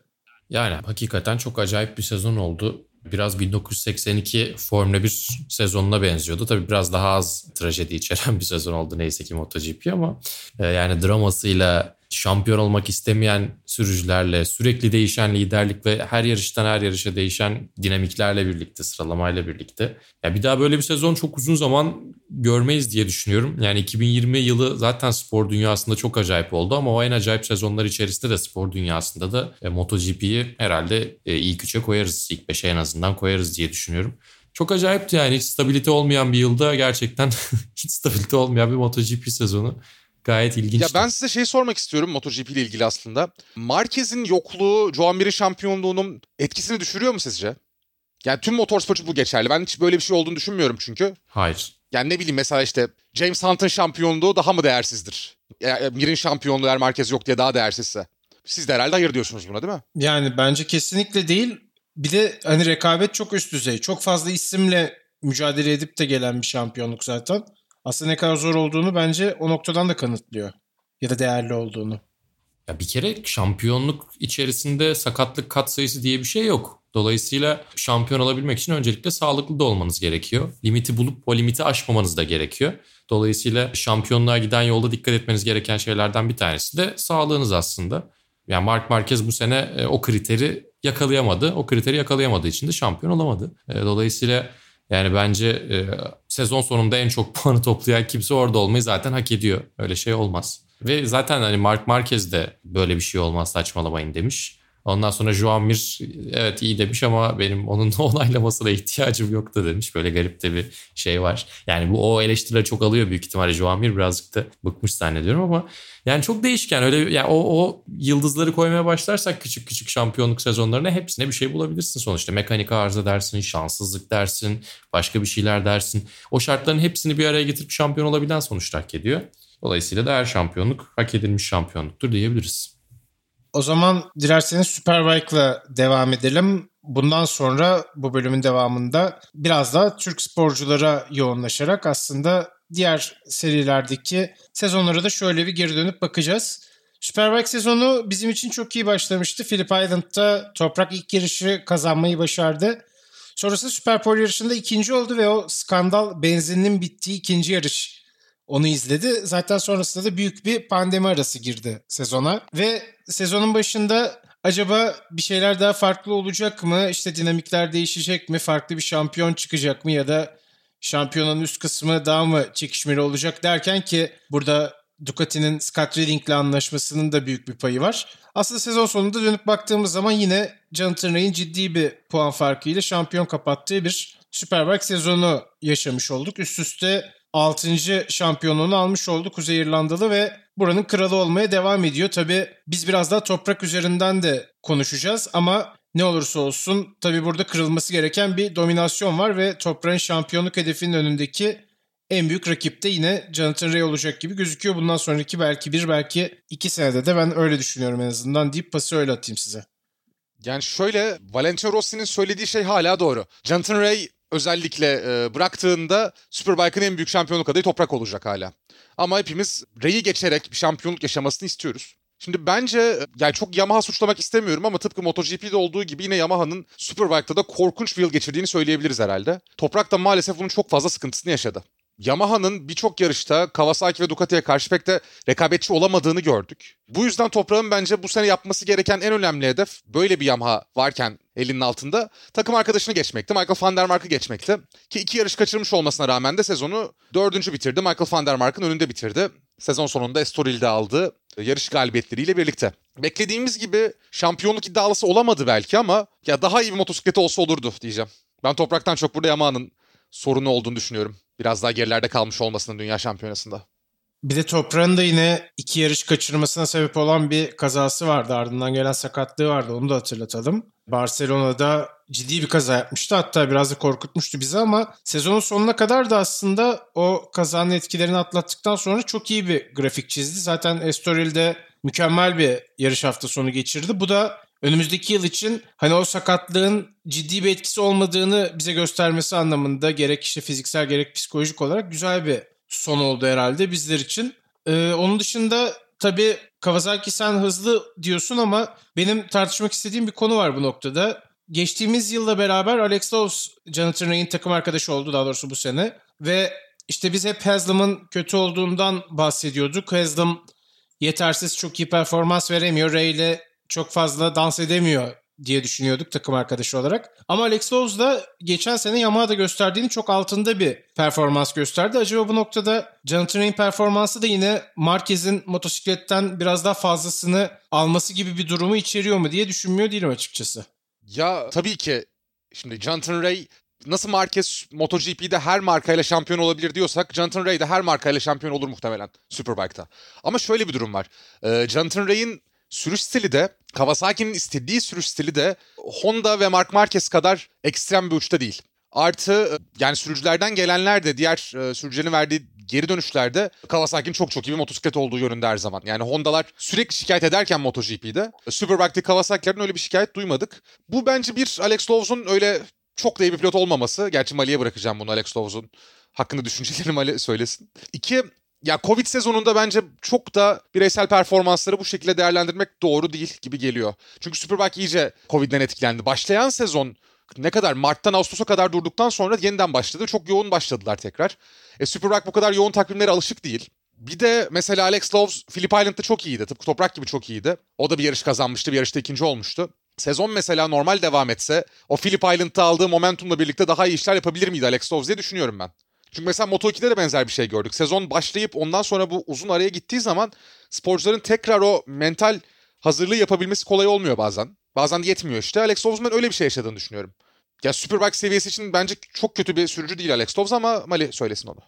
Yani hakikaten çok acayip bir sezon oldu. Biraz 1982 Formula 1 sezonuna benziyordu. Tabii biraz daha az trajedi içeren bir sezon oldu neyse ki MotoGP ama e, yani dramasıyla şampiyon olmak istemeyen sürücülerle, sürekli değişen liderlik ve her yarıştan her yarışa değişen dinamiklerle birlikte, sıralamayla birlikte. Ya bir daha böyle bir sezon çok uzun zaman görmeyiz diye düşünüyorum. Yani 2020 yılı zaten spor dünyasında çok acayip oldu ama o en acayip sezonlar içerisinde de spor dünyasında da e, MotoGP'yi herhalde e, ilk üçe koyarız, ilk beşe en azından koyarız diye düşünüyorum. Çok acayipti yani hiç stabilite olmayan bir yılda gerçekten hiç stabilite olmayan bir MotoGP sezonu. Gayet ilginç. Ya ben size şey sormak istiyorum MotoGP ile ilgili aslında. Marquez'in yokluğu Joan Mir'in şampiyonluğunun etkisini düşürüyor mu sizce? Yani tüm motorspor için bu geçerli. Ben hiç böyle bir şey olduğunu düşünmüyorum çünkü. Hayır. Yani ne bileyim mesela işte James Hunt'ın şampiyonluğu daha mı değersizdir? Yani Mir'in şampiyonluğu eğer Marquez yok diye daha değersizse. Siz de herhalde hayır diyorsunuz buna değil mi? Yani bence kesinlikle değil. Bir de hani rekabet çok üst düzey. Çok fazla isimle mücadele edip de gelen bir şampiyonluk zaten aslında ne kadar zor olduğunu bence o noktadan da kanıtlıyor. Ya da değerli olduğunu. Ya bir kere şampiyonluk içerisinde sakatlık kat sayısı diye bir şey yok. Dolayısıyla şampiyon olabilmek için öncelikle sağlıklı da olmanız gerekiyor. Limiti bulup o limiti aşmamanız da gerekiyor. Dolayısıyla şampiyonluğa giden yolda dikkat etmeniz gereken şeylerden bir tanesi de sağlığınız aslında. Yani Mark Marquez bu sene e, o kriteri yakalayamadı. O kriteri yakalayamadığı için de şampiyon olamadı. E, dolayısıyla yani bence e, sezon sonunda en çok puanı toplayan kimse orada olmayı zaten hak ediyor. Öyle şey olmaz. Ve zaten hani Mark Marquez de böyle bir şey olmaz saçmalamayın demiş. Ondan sonra Joan Mir evet iyi demiş ama benim onun onaylamasına ihtiyacım yoktu demiş. Böyle garip de bir şey var. Yani bu o eleştirileri çok alıyor büyük ihtimalle Joan Mir birazcık da bıkmış zannediyorum ama yani çok değişken öyle yani o, o yıldızları koymaya başlarsak küçük küçük şampiyonluk sezonlarına hepsine bir şey bulabilirsin sonuçta. Mekanik arıza dersin, şanssızlık dersin, başka bir şeyler dersin. O şartların hepsini bir araya getirip şampiyon olabilen sonuçta hak ediyor. Dolayısıyla da her şampiyonluk hak edilmiş şampiyonluktur diyebiliriz. O zaman dilerseniz Superbike'la devam edelim. Bundan sonra bu bölümün devamında biraz daha Türk sporculara yoğunlaşarak aslında diğer serilerdeki sezonlara da şöyle bir geri dönüp bakacağız. Superbike sezonu bizim için çok iyi başlamıştı. Phillip Island'da Toprak ilk yarışı kazanmayı başardı. Sonrasında Superpole yarışında ikinci oldu ve o skandal benzinin bittiği ikinci yarış onu izledi. Zaten sonrasında da büyük bir pandemi arası girdi sezona. Ve sezonun başında acaba bir şeyler daha farklı olacak mı? İşte dinamikler değişecek mi? Farklı bir şampiyon çıkacak mı? Ya da şampiyonun üst kısmı daha mı çekişmeli olacak derken ki burada Ducati'nin Scott Redding'le anlaşmasının da büyük bir payı var. Aslında sezon sonunda dönüp baktığımız zaman yine Jonathan Ray'in ciddi bir puan farkıyla şampiyon kapattığı bir Superbike sezonu yaşamış olduk. Üst üste 6. şampiyonluğunu almış oldu Kuzey İrlandalı ve buranın kralı olmaya devam ediyor. Tabi biz biraz daha toprak üzerinden de konuşacağız ama ne olursa olsun tabi burada kırılması gereken bir dominasyon var ve toprağın şampiyonluk hedefinin önündeki en büyük rakip de yine Jonathan Ray olacak gibi gözüküyor. Bundan sonraki belki bir belki iki senede de ben öyle düşünüyorum en azından deyip pası öyle atayım size. Yani şöyle Valentino Rossi'nin söylediği şey hala doğru. Jonathan Ray özellikle e, bıraktığında Superbike'ın en büyük şampiyonluk adayı Toprak olacak hala. Ama hepimiz Ray'i geçerek bir şampiyonluk yaşamasını istiyoruz. Şimdi bence yani çok Yamaha suçlamak istemiyorum ama tıpkı MotoGP'de olduğu gibi yine Yamaha'nın Superbike'da da korkunç bir yıl geçirdiğini söyleyebiliriz herhalde. Toprak da maalesef bunun çok fazla sıkıntısını yaşadı. Yamaha'nın birçok yarışta Kawasaki ve Ducati'ye karşı pek de rekabetçi olamadığını gördük. Bu yüzden Toprak'ın bence bu sene yapması gereken en önemli hedef böyle bir Yamaha varken elinin altında takım arkadaşını geçmekti. Michael van der Mark'ı geçmekti. Ki iki yarış kaçırmış olmasına rağmen de sezonu dördüncü bitirdi. Michael van der Mark'ın önünde bitirdi. Sezon sonunda Estoril'de aldığı yarış galibiyetleriyle birlikte. Beklediğimiz gibi şampiyonluk iddialısı olamadı belki ama ya daha iyi bir motosikleti olsa olurdu diyeceğim. Ben Toprak'tan çok burada Yamaha'nın sorunu olduğunu düşünüyorum. Biraz daha gerilerde kalmış olmasının dünya şampiyonasında. Bir de Toprağ'ın da yine iki yarış kaçırmasına sebep olan bir kazası vardı. Ardından gelen sakatlığı vardı. Onu da hatırlatalım. Barcelona'da ciddi bir kaza yapmıştı. Hatta biraz da korkutmuştu bizi ama sezonun sonuna kadar da aslında o kazanın etkilerini atlattıktan sonra çok iyi bir grafik çizdi. Zaten Estoril'de mükemmel bir yarış hafta sonu geçirdi. Bu da önümüzdeki yıl için hani o sakatlığın ciddi bir etkisi olmadığını bize göstermesi anlamında gerek işte fiziksel gerek psikolojik olarak güzel bir son oldu herhalde bizler için. Ee, onun dışında tabii Kawasaki sen hızlı diyorsun ama benim tartışmak istediğim bir konu var bu noktada. Geçtiğimiz yılla beraber Alex Lowe's Jonathan Ray'in takım arkadaşı oldu daha doğrusu bu sene. Ve işte biz hep Haslam'ın kötü olduğundan bahsediyorduk. Haslam yetersiz çok iyi performans veremiyor. Ray ile çok fazla dans edemiyor diye düşünüyorduk takım arkadaşı olarak. Ama Alex Lowe's da geçen sene Yamaha'da gösterdiğini çok altında bir performans gösterdi. Acaba bu noktada Jonathan Ray'in performansı da yine Marquez'in motosikletten biraz daha fazlasını alması gibi bir durumu içeriyor mu diye düşünmüyor değilim açıkçası. Ya tabii ki şimdi Jonathan Ray nasıl Marquez MotoGP'de her markayla şampiyon olabilir diyorsak Jonathan Ray de her markayla şampiyon olur muhtemelen Superbike'da. Ama şöyle bir durum var. Ee, Jonathan Ray'in sürüş stili de Kawasaki'nin istediği sürüş stili de Honda ve Mark Marquez kadar ekstrem bir uçta değil. Artı yani sürücülerden gelenler de diğer e, sürücülerin verdiği geri dönüşlerde Kawasaki'nin çok çok iyi bir motosiklet olduğu yönünde her zaman. Yani Honda'lar sürekli şikayet ederken MotoGP'de Superbike'deki Kawasaki'lerin öyle bir şikayet duymadık. Bu bence bir Alex Lowes'un öyle çok da iyi bir pilot olmaması. Gerçi Mali'ye bırakacağım bunu Alex Lowes'un hakkında düşüncelerini Mali söylesin. İki, ya Covid sezonunda bence çok da bireysel performansları bu şekilde değerlendirmek doğru değil gibi geliyor. Çünkü Superbike iyice Covid'den etkilendi. Başlayan sezon ne kadar Mart'tan Ağustos'a kadar durduktan sonra yeniden başladı. Çok yoğun başladılar tekrar. E, Superbike bu kadar yoğun takvimlere alışık değil. Bir de mesela Alex Loves Phillip Island'da çok iyiydi. Tıpkı Toprak gibi çok iyiydi. O da bir yarış kazanmıştı. Bir yarışta ikinci olmuştu. Sezon mesela normal devam etse o Phillip Island'da aldığı momentumla birlikte daha iyi işler yapabilir miydi Alex Loves diye düşünüyorum ben. Çünkü mesela Moto2'de de benzer bir şey gördük. Sezon başlayıp ondan sonra bu uzun araya gittiği zaman sporcuların tekrar o mental hazırlığı yapabilmesi kolay olmuyor bazen. Bazen yetmiyor işte. Alex Loves'un öyle bir şey yaşadığını düşünüyorum. Ya Superbike seviyesi için bence çok kötü bir sürücü değil Alex Loves ama Mali söylesin onu.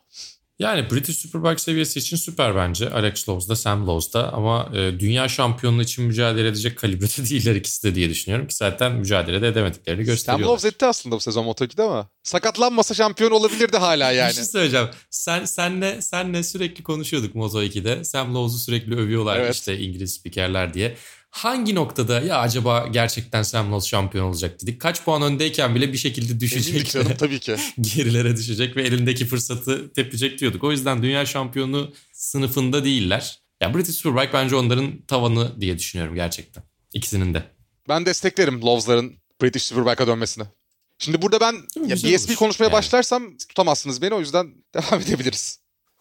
Yani British Superbike seviyesi için süper bence. Alex Lowes'da, Sam Lowes'da ama e, dünya şampiyonluğu için mücadele edecek kalibrede değiller ikisi de diye düşünüyorum ki zaten mücadele de edemediklerini gösteriyorlar. Sam Loves etti aslında bu sezon Moto2'de ama sakatlanmasa şampiyon olabilirdi hala yani. Bir şey söyleyeceğim. Sen senle senle sürekli konuşuyorduk Moto2'de. Sam Lowes'u sürekli övüyorlar evet. işte İngiliz spikerler diye hangi noktada ya acaba gerçekten Sam Lowe şampiyon olacak dedik. Kaç puan öndeyken bile bir şekilde düşecek. canım tabii ki. gerilere düşecek ve elindeki fırsatı tepecek diyorduk. O yüzden dünya şampiyonu sınıfında değiller. Ya British Superbike bence onların tavanı diye düşünüyorum gerçekten. İkisinin de. Ben desteklerim Loves'ların British Superbike'a dönmesini. Şimdi burada ben ya BSP olur. konuşmaya yani. başlarsam tutamazsınız beni o yüzden devam edebiliriz.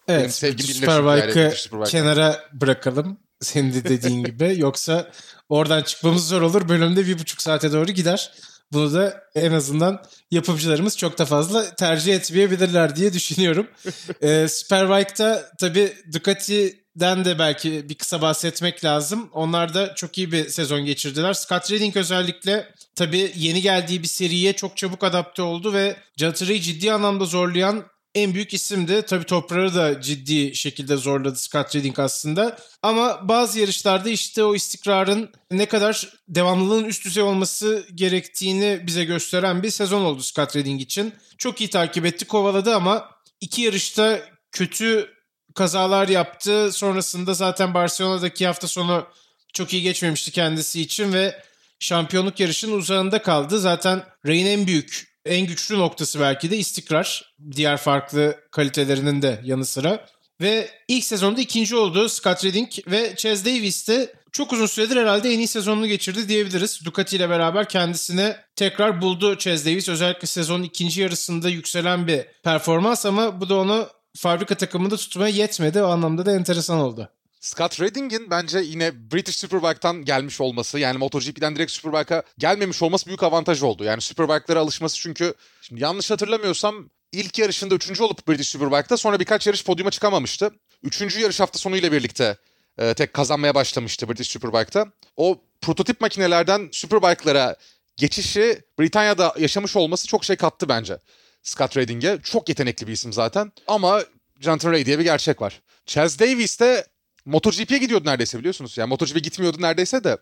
Evet, Superbike'ı Superbike. kenara bırakalım senin de dediğin gibi. Yoksa oradan çıkmamız zor olur. Bölümde bir buçuk saate doğru gider. Bunu da en azından yapımcılarımız çok da fazla tercih etmeyebilirler diye düşünüyorum. ee, Superbike'da tabii Ducati'den de belki bir kısa bahsetmek lazım. Onlar da çok iyi bir sezon geçirdiler. Scott Redding özellikle tabii yeni geldiği bir seriye çok çabuk adapte oldu ve Jonathan ciddi anlamda zorlayan en büyük isimdi. Tabii toprağı da ciddi şekilde zorladı Scott Redding aslında. Ama bazı yarışlarda işte o istikrarın ne kadar devamlılığın üst düzey olması gerektiğini bize gösteren bir sezon oldu Scott Redding için. Çok iyi takip etti, kovaladı ama iki yarışta kötü kazalar yaptı. Sonrasında zaten Barcelona'daki hafta sonu çok iyi geçmemişti kendisi için ve şampiyonluk yarışının uzağında kaldı. Zaten Ray'in en büyük en güçlü noktası belki de istikrar. Diğer farklı kalitelerinin de yanı sıra. Ve ilk sezonda ikinci oldu Scott Redding ve Chaz Davis de çok uzun süredir herhalde en iyi sezonunu geçirdi diyebiliriz. Ducati ile beraber kendisine tekrar buldu Chaz Davis. Özellikle sezonun ikinci yarısında yükselen bir performans ama bu da onu fabrika takımında tutmaya yetmedi. O anlamda da enteresan oldu. Scott Redding'in bence yine British Superbike'tan gelmiş olması yani MotoGP'den direkt Superbike'a gelmemiş olması büyük avantaj oldu. Yani Superbike'lara alışması çünkü şimdi yanlış hatırlamıyorsam ilk yarışında üçüncü olup British Superbike'da sonra birkaç yarış podyuma çıkamamıştı. Üçüncü yarış hafta sonuyla birlikte e, tek kazanmaya başlamıştı British Superbike'da. O prototip makinelerden Superbike'lara geçişi Britanya'da yaşamış olması çok şey kattı bence. Scott Redding'e. Çok yetenekli bir isim zaten. Ama Jonathan Ray diye bir gerçek var. Chaz Davis de MotoGP'ye gidiyordu neredeyse biliyorsunuz. Yani MotoGP gitmiyordu neredeyse de.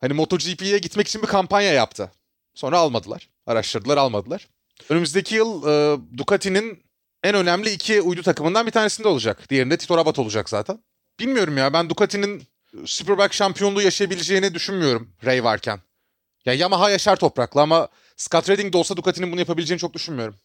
Hani MotoGP'ye gitmek için bir kampanya yaptı. Sonra almadılar. Araştırdılar almadılar. Önümüzdeki yıl e, Ducati'nin en önemli iki uydu takımından bir tanesinde olacak. Diğerinde Tito Rabat olacak zaten. Bilmiyorum ya ben Ducati'nin Superbike şampiyonluğu yaşayabileceğini düşünmüyorum Ray varken. Ya Yamaha yaşar toprakla ama Scott Redding de olsa Ducati'nin bunu yapabileceğini çok düşünmüyorum.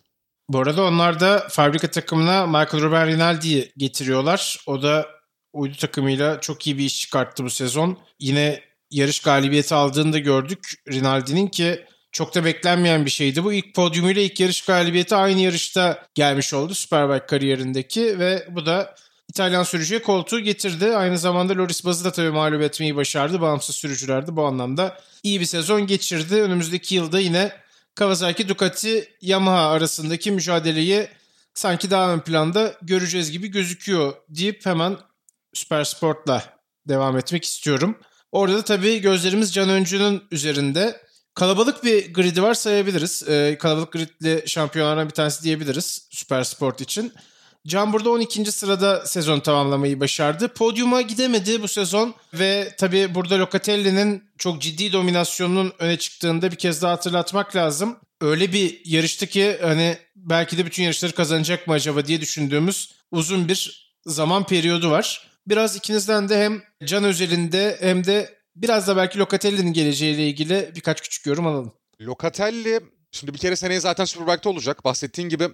Bu arada onlar da fabrika takımına Michael Ruben Rinaldi'yi getiriyorlar. O da uydu takımıyla çok iyi bir iş çıkarttı bu sezon. Yine yarış galibiyeti aldığını da gördük Rinaldi'nin ki çok da beklenmeyen bir şeydi. Bu ilk podyumuyla ilk yarış galibiyeti aynı yarışta gelmiş oldu Superbike kariyerindeki ve bu da İtalyan sürücüye koltuğu getirdi. Aynı zamanda Loris Baz'ı da tabii mağlup etmeyi başardı. Bağımsız sürücülerde bu anlamda iyi bir sezon geçirdi. Önümüzdeki yılda yine Kawasaki, Ducati, Yamaha arasındaki mücadeleyi sanki daha ön planda göreceğiz gibi gözüküyor deyip hemen Süper Sport'la devam etmek istiyorum. Orada da tabii gözlerimiz Can Öncü'nün üzerinde. Kalabalık bir gridi var sayabiliriz. Ee, kalabalık gridli şampiyonlardan bir tanesi diyebiliriz Süper Sport için. Can burada 12. sırada sezon tamamlamayı başardı. Podyuma gidemedi bu sezon ve tabii burada Locatelli'nin çok ciddi dominasyonunun öne çıktığında bir kez daha hatırlatmak lazım. Öyle bir yarıştı ki hani belki de bütün yarışları kazanacak mı acaba diye düşündüğümüz uzun bir zaman periyodu var. Biraz ikinizden de hem Can özelinde hem de biraz da belki Locatelli'nin geleceğiyle ilgili birkaç küçük yorum alalım. Locatelli şimdi bir kere seneye zaten Superbike'da olacak. Bahsettiğin gibi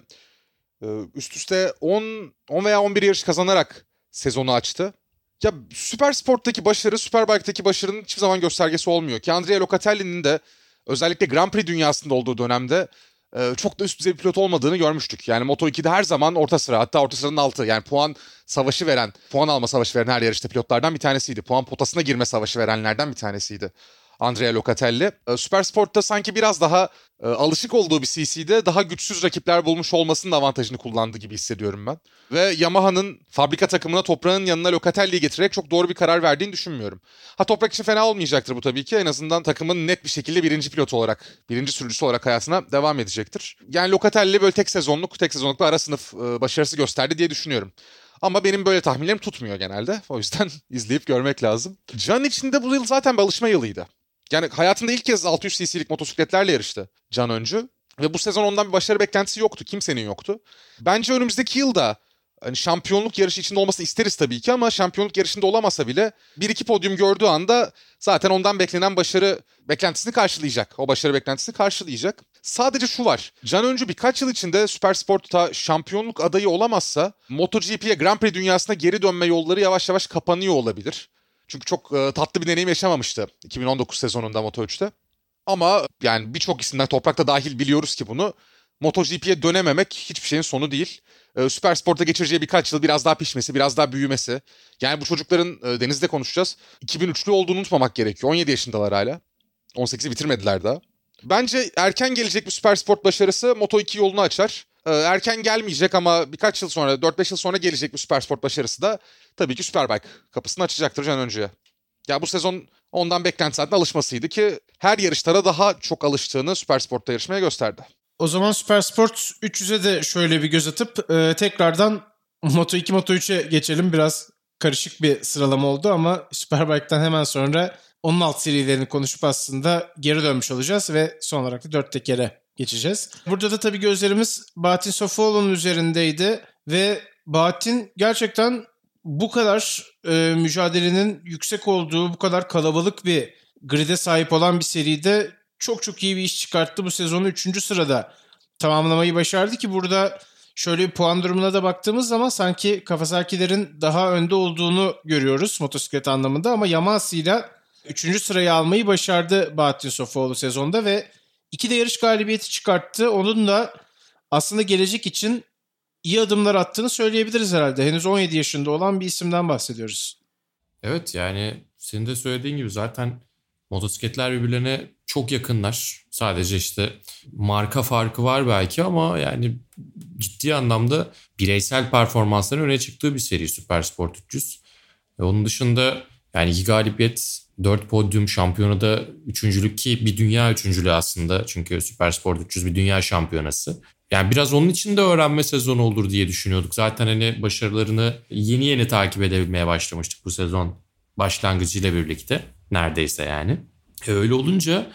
e, üst üste 10 10 veya 11 yarış kazanarak sezonu açtı. Ya Süper Sport'taki başarı Superbike'daki başarının hiçbir zaman göstergesi olmuyor. Ki Andrea Locatelli'nin de özellikle Grand Prix dünyasında olduğu dönemde e, çok da üst düzey bir pilot olmadığını görmüştük. Yani Moto2'de her zaman orta sıra hatta orta sıranın altı yani puan savaşı veren, puan alma savaşı veren her yarışta pilotlardan bir tanesiydi. Puan potasına girme savaşı verenlerden bir tanesiydi. Andrea Locatelli. E, Süper Sport'ta sanki biraz daha e, alışık olduğu bir CC'de daha güçsüz rakipler bulmuş olmasının avantajını kullandı gibi hissediyorum ben. Ve Yamaha'nın fabrika takımına toprağın yanına Locatelli'yi getirerek çok doğru bir karar verdiğini düşünmüyorum. Ha toprak için fena olmayacaktır bu tabii ki. En azından takımın net bir şekilde birinci pilot olarak, birinci sürücüsü olarak hayatına devam edecektir. Yani Locatelli böyle tek sezonluk, tek sezonluk bir ara sınıf e, başarısı gösterdi diye düşünüyorum. Ama benim böyle tahminlerim tutmuyor genelde. O yüzden izleyip görmek lazım. Can için de bu yıl zaten bir alışma yılıydı. Yani hayatında ilk kez 600 cc'lik motosikletlerle yarıştı Can Öncü. Ve bu sezon ondan bir başarı beklentisi yoktu. Kimsenin yoktu. Bence önümüzdeki yılda hani şampiyonluk yarışı içinde olmasını isteriz tabii ki ama şampiyonluk yarışında olamasa bile bir iki podyum gördüğü anda zaten ondan beklenen başarı beklentisini karşılayacak. O başarı beklentisini karşılayacak. Sadece şu var. Can Öncü birkaç yıl içinde Süper Sport'ta şampiyonluk adayı olamazsa MotoGP'ye Grand Prix dünyasına geri dönme yolları yavaş yavaş kapanıyor olabilir. Çünkü çok e, tatlı bir deneyim yaşamamıştı 2019 sezonunda Moto3'te. Ama yani birçok isimden toprakta dahil biliyoruz ki bunu. MotoGP'ye dönememek hiçbir şeyin sonu değil. E, Süper Sport'a geçireceği birkaç yıl biraz daha pişmesi, biraz daha büyümesi. Yani bu çocukların e, Deniz'de konuşacağız. 2003'lü olduğunu unutmamak gerekiyor. 17 yaşındalar hala. 18'i bitirmediler daha. Bence erken gelecek bir Süper Sport başarısı Moto2 yolunu açar. Ee, erken gelmeyecek ama birkaç yıl sonra, 4-5 yıl sonra gelecek bir Süper Sport başarısı da tabii ki Superbike kapısını açacaktır Can Öncü'ye. Ya bu sezon ondan beklenti zaten alışmasıydı ki her yarışlara daha çok alıştığını Süper Sport'ta yarışmaya gösterdi. O zaman Süper Sport 300'e de şöyle bir göz atıp e, tekrardan Moto2 Moto3'e geçelim. Biraz karışık bir sıralama oldu ama Superbike'den hemen sonra onun alt serilerini konuşup aslında geri dönmüş olacağız ve son olarak da dört tekere geçeceğiz. Burada da tabii gözlerimiz Bahattin Sofuoğlu'nun üzerindeydi ve Bahattin gerçekten bu kadar e, mücadelenin yüksek olduğu, bu kadar kalabalık bir grid'e sahip olan bir seride çok çok iyi bir iş çıkarttı. Bu sezonu 3. sırada tamamlamayı başardı ki burada şöyle bir puan durumuna da baktığımız zaman sanki Kawasaki'lerin daha önde olduğunu görüyoruz motosiklet anlamında ama Yamaha ile 3. sırayı almayı başardı Bahattin Sofuoğlu sezonda ve İki de yarış galibiyeti çıkarttı. Onun da aslında gelecek için iyi adımlar attığını söyleyebiliriz herhalde. Henüz 17 yaşında olan bir isimden bahsediyoruz. Evet yani senin de söylediğin gibi zaten motosikletler birbirlerine çok yakınlar. Sadece işte marka farkı var belki ama yani ciddi anlamda bireysel performansların öne çıktığı bir seri Super Sport 300. Ve onun dışında yani iki galibiyet 4 podyum şampiyonada üçüncülük ki bir dünya üçüncülüğü aslında. Çünkü Süper Sport 300 bir dünya şampiyonası. Yani biraz onun için de öğrenme sezonu olur diye düşünüyorduk. Zaten hani başarılarını yeni yeni takip edebilmeye başlamıştık bu sezon başlangıcıyla birlikte. Neredeyse yani. E öyle olunca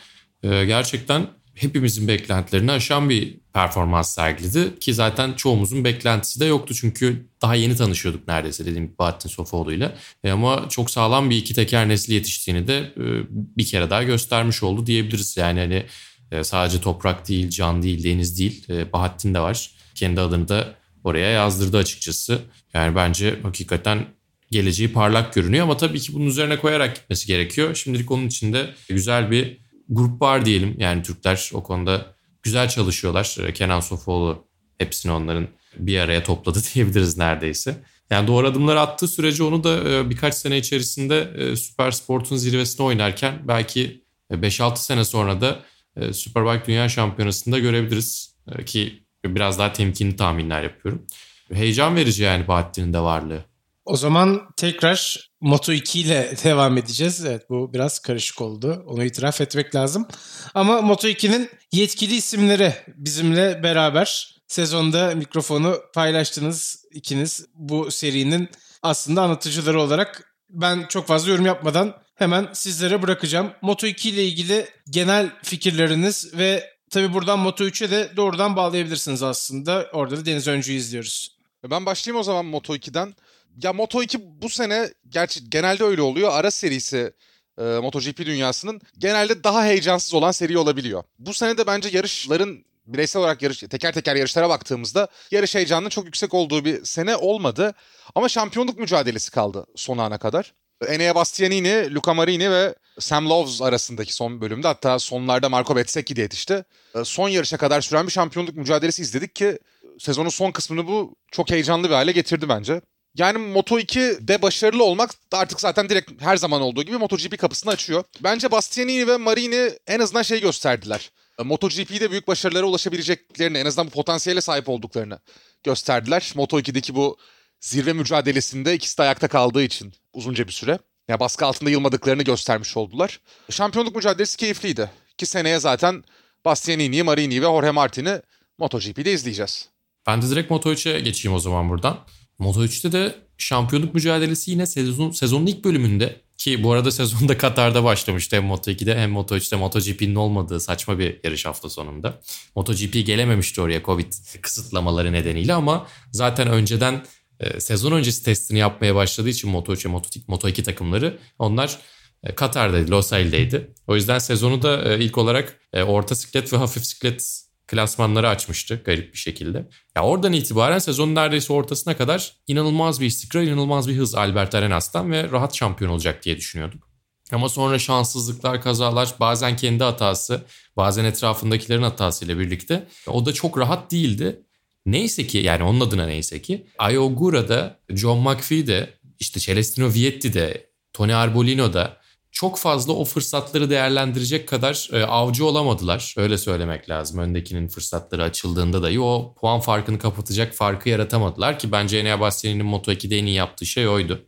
e, gerçekten hepimizin beklentilerini aşan bir performans sergiledi. Ki zaten çoğumuzun beklentisi de yoktu çünkü daha yeni tanışıyorduk neredeyse dediğim gibi Bahattin Sofoğlu'yla. E ama çok sağlam bir iki teker nesli yetiştiğini de e, bir kere daha göstermiş oldu diyebiliriz. Yani hani e, sadece toprak değil, can değil, deniz değil e, Bahattin de var. Kendi adını da oraya yazdırdı açıkçası. Yani bence hakikaten geleceği parlak görünüyor ama tabii ki bunun üzerine koyarak gitmesi gerekiyor. Şimdilik onun içinde güzel bir grup var diyelim. Yani Türkler o konuda güzel çalışıyorlar. Kenan Sofoğlu hepsini onların bir araya topladı diyebiliriz neredeyse. Yani doğru adımlar attığı sürece onu da e, birkaç sene içerisinde e, Süper Sport'un zirvesine oynarken belki 5-6 sene sonra da e, Superbike Dünya Şampiyonası'nda görebiliriz. Ki biraz daha temkinli tahminler yapıyorum. Heyecan verici yani Bahattin'in de varlığı. O zaman tekrar Moto 2 ile devam edeceğiz. Evet bu biraz karışık oldu. Onu itiraf etmek lazım. Ama Moto 2'nin yetkili isimleri bizimle beraber sezonda mikrofonu paylaştınız ikiniz bu serinin aslında anlatıcıları olarak. Ben çok fazla yorum yapmadan hemen sizlere bırakacağım. Moto 2 ile ilgili genel fikirleriniz ve tabi buradan Moto 3'e de doğrudan bağlayabilirsiniz aslında. Orada da Deniz Öncü'yü izliyoruz. Ben başlayayım o zaman Moto 2'den. Ya Moto 2 bu sene gerçi genelde öyle oluyor. Ara serisi e, MotoGP dünyasının genelde daha heyecansız olan seri olabiliyor. Bu sene de bence yarışların bireysel olarak yarış teker teker yarışlara baktığımızda yarış heyecanının çok yüksek olduğu bir sene olmadı. Ama şampiyonluk mücadelesi kaldı son ana kadar. Enea Bastianini, Luca Marini ve Sam Loves arasındaki son bölümde hatta sonlarda Marco Bezzecchi de yetişti. E, son yarışa kadar süren bir şampiyonluk mücadelesi izledik ki sezonun son kısmını bu çok heyecanlı bir hale getirdi bence. Yani Moto2'de başarılı olmak artık zaten direkt her zaman olduğu gibi MotoGP kapısını açıyor. Bence Bastianini ve Marini en azından şey gösterdiler. E, MotoGP'de büyük başarılara ulaşabileceklerini, en azından bu potansiyele sahip olduklarını gösterdiler. Moto2'deki bu zirve mücadelesinde ikisi de ayakta kaldığı için uzunca bir süre. Yani baskı altında yılmadıklarını göstermiş oldular. Şampiyonluk mücadelesi keyifliydi. Ki seneye zaten Bastianini, Marini ve Jorge Martin'i MotoGP'de izleyeceğiz. Ben de direkt Moto3'e geçeyim o zaman buradan. Moto3'te de şampiyonluk mücadelesi yine sezon, sezonun ilk bölümünde ki bu arada sezonda Katar'da başlamıştı hem Moto2'de hem Moto3'te MotoGP'nin olmadığı saçma bir yarış hafta sonunda. MotoGP gelememişti oraya Covid kısıtlamaları nedeniyle ama zaten önceden e, sezon öncesi testini yapmaya başladığı için Moto3 ve Moto2 takımları onlar e, Katar'daydı, Losail'deydi. O yüzden sezonu da e, ilk olarak orta siklet ve hafif siklet klasmanları açmıştı garip bir şekilde. Ya oradan itibaren sezonun neredeyse ortasına kadar inanılmaz bir istikrar, inanılmaz bir hız Albert Arenas'tan ve rahat şampiyon olacak diye düşünüyorduk. Ama sonra şanssızlıklar, kazalar, bazen kendi hatası, bazen etrafındakilerin hatasıyla birlikte o da çok rahat değildi. Neyse ki yani onun adına neyse ki Ayogura'da, John McPhee'de, işte Celestino Vietti'de, Tony Arbolino'da çok fazla o fırsatları değerlendirecek kadar e, avcı olamadılar. Öyle söylemek lazım. Öndekinin fırsatları açıldığında dahi o puan farkını kapatacak farkı yaratamadılar ki bence Enea Bastiani'nin Moto2'de en iyi yaptığı şey oydu.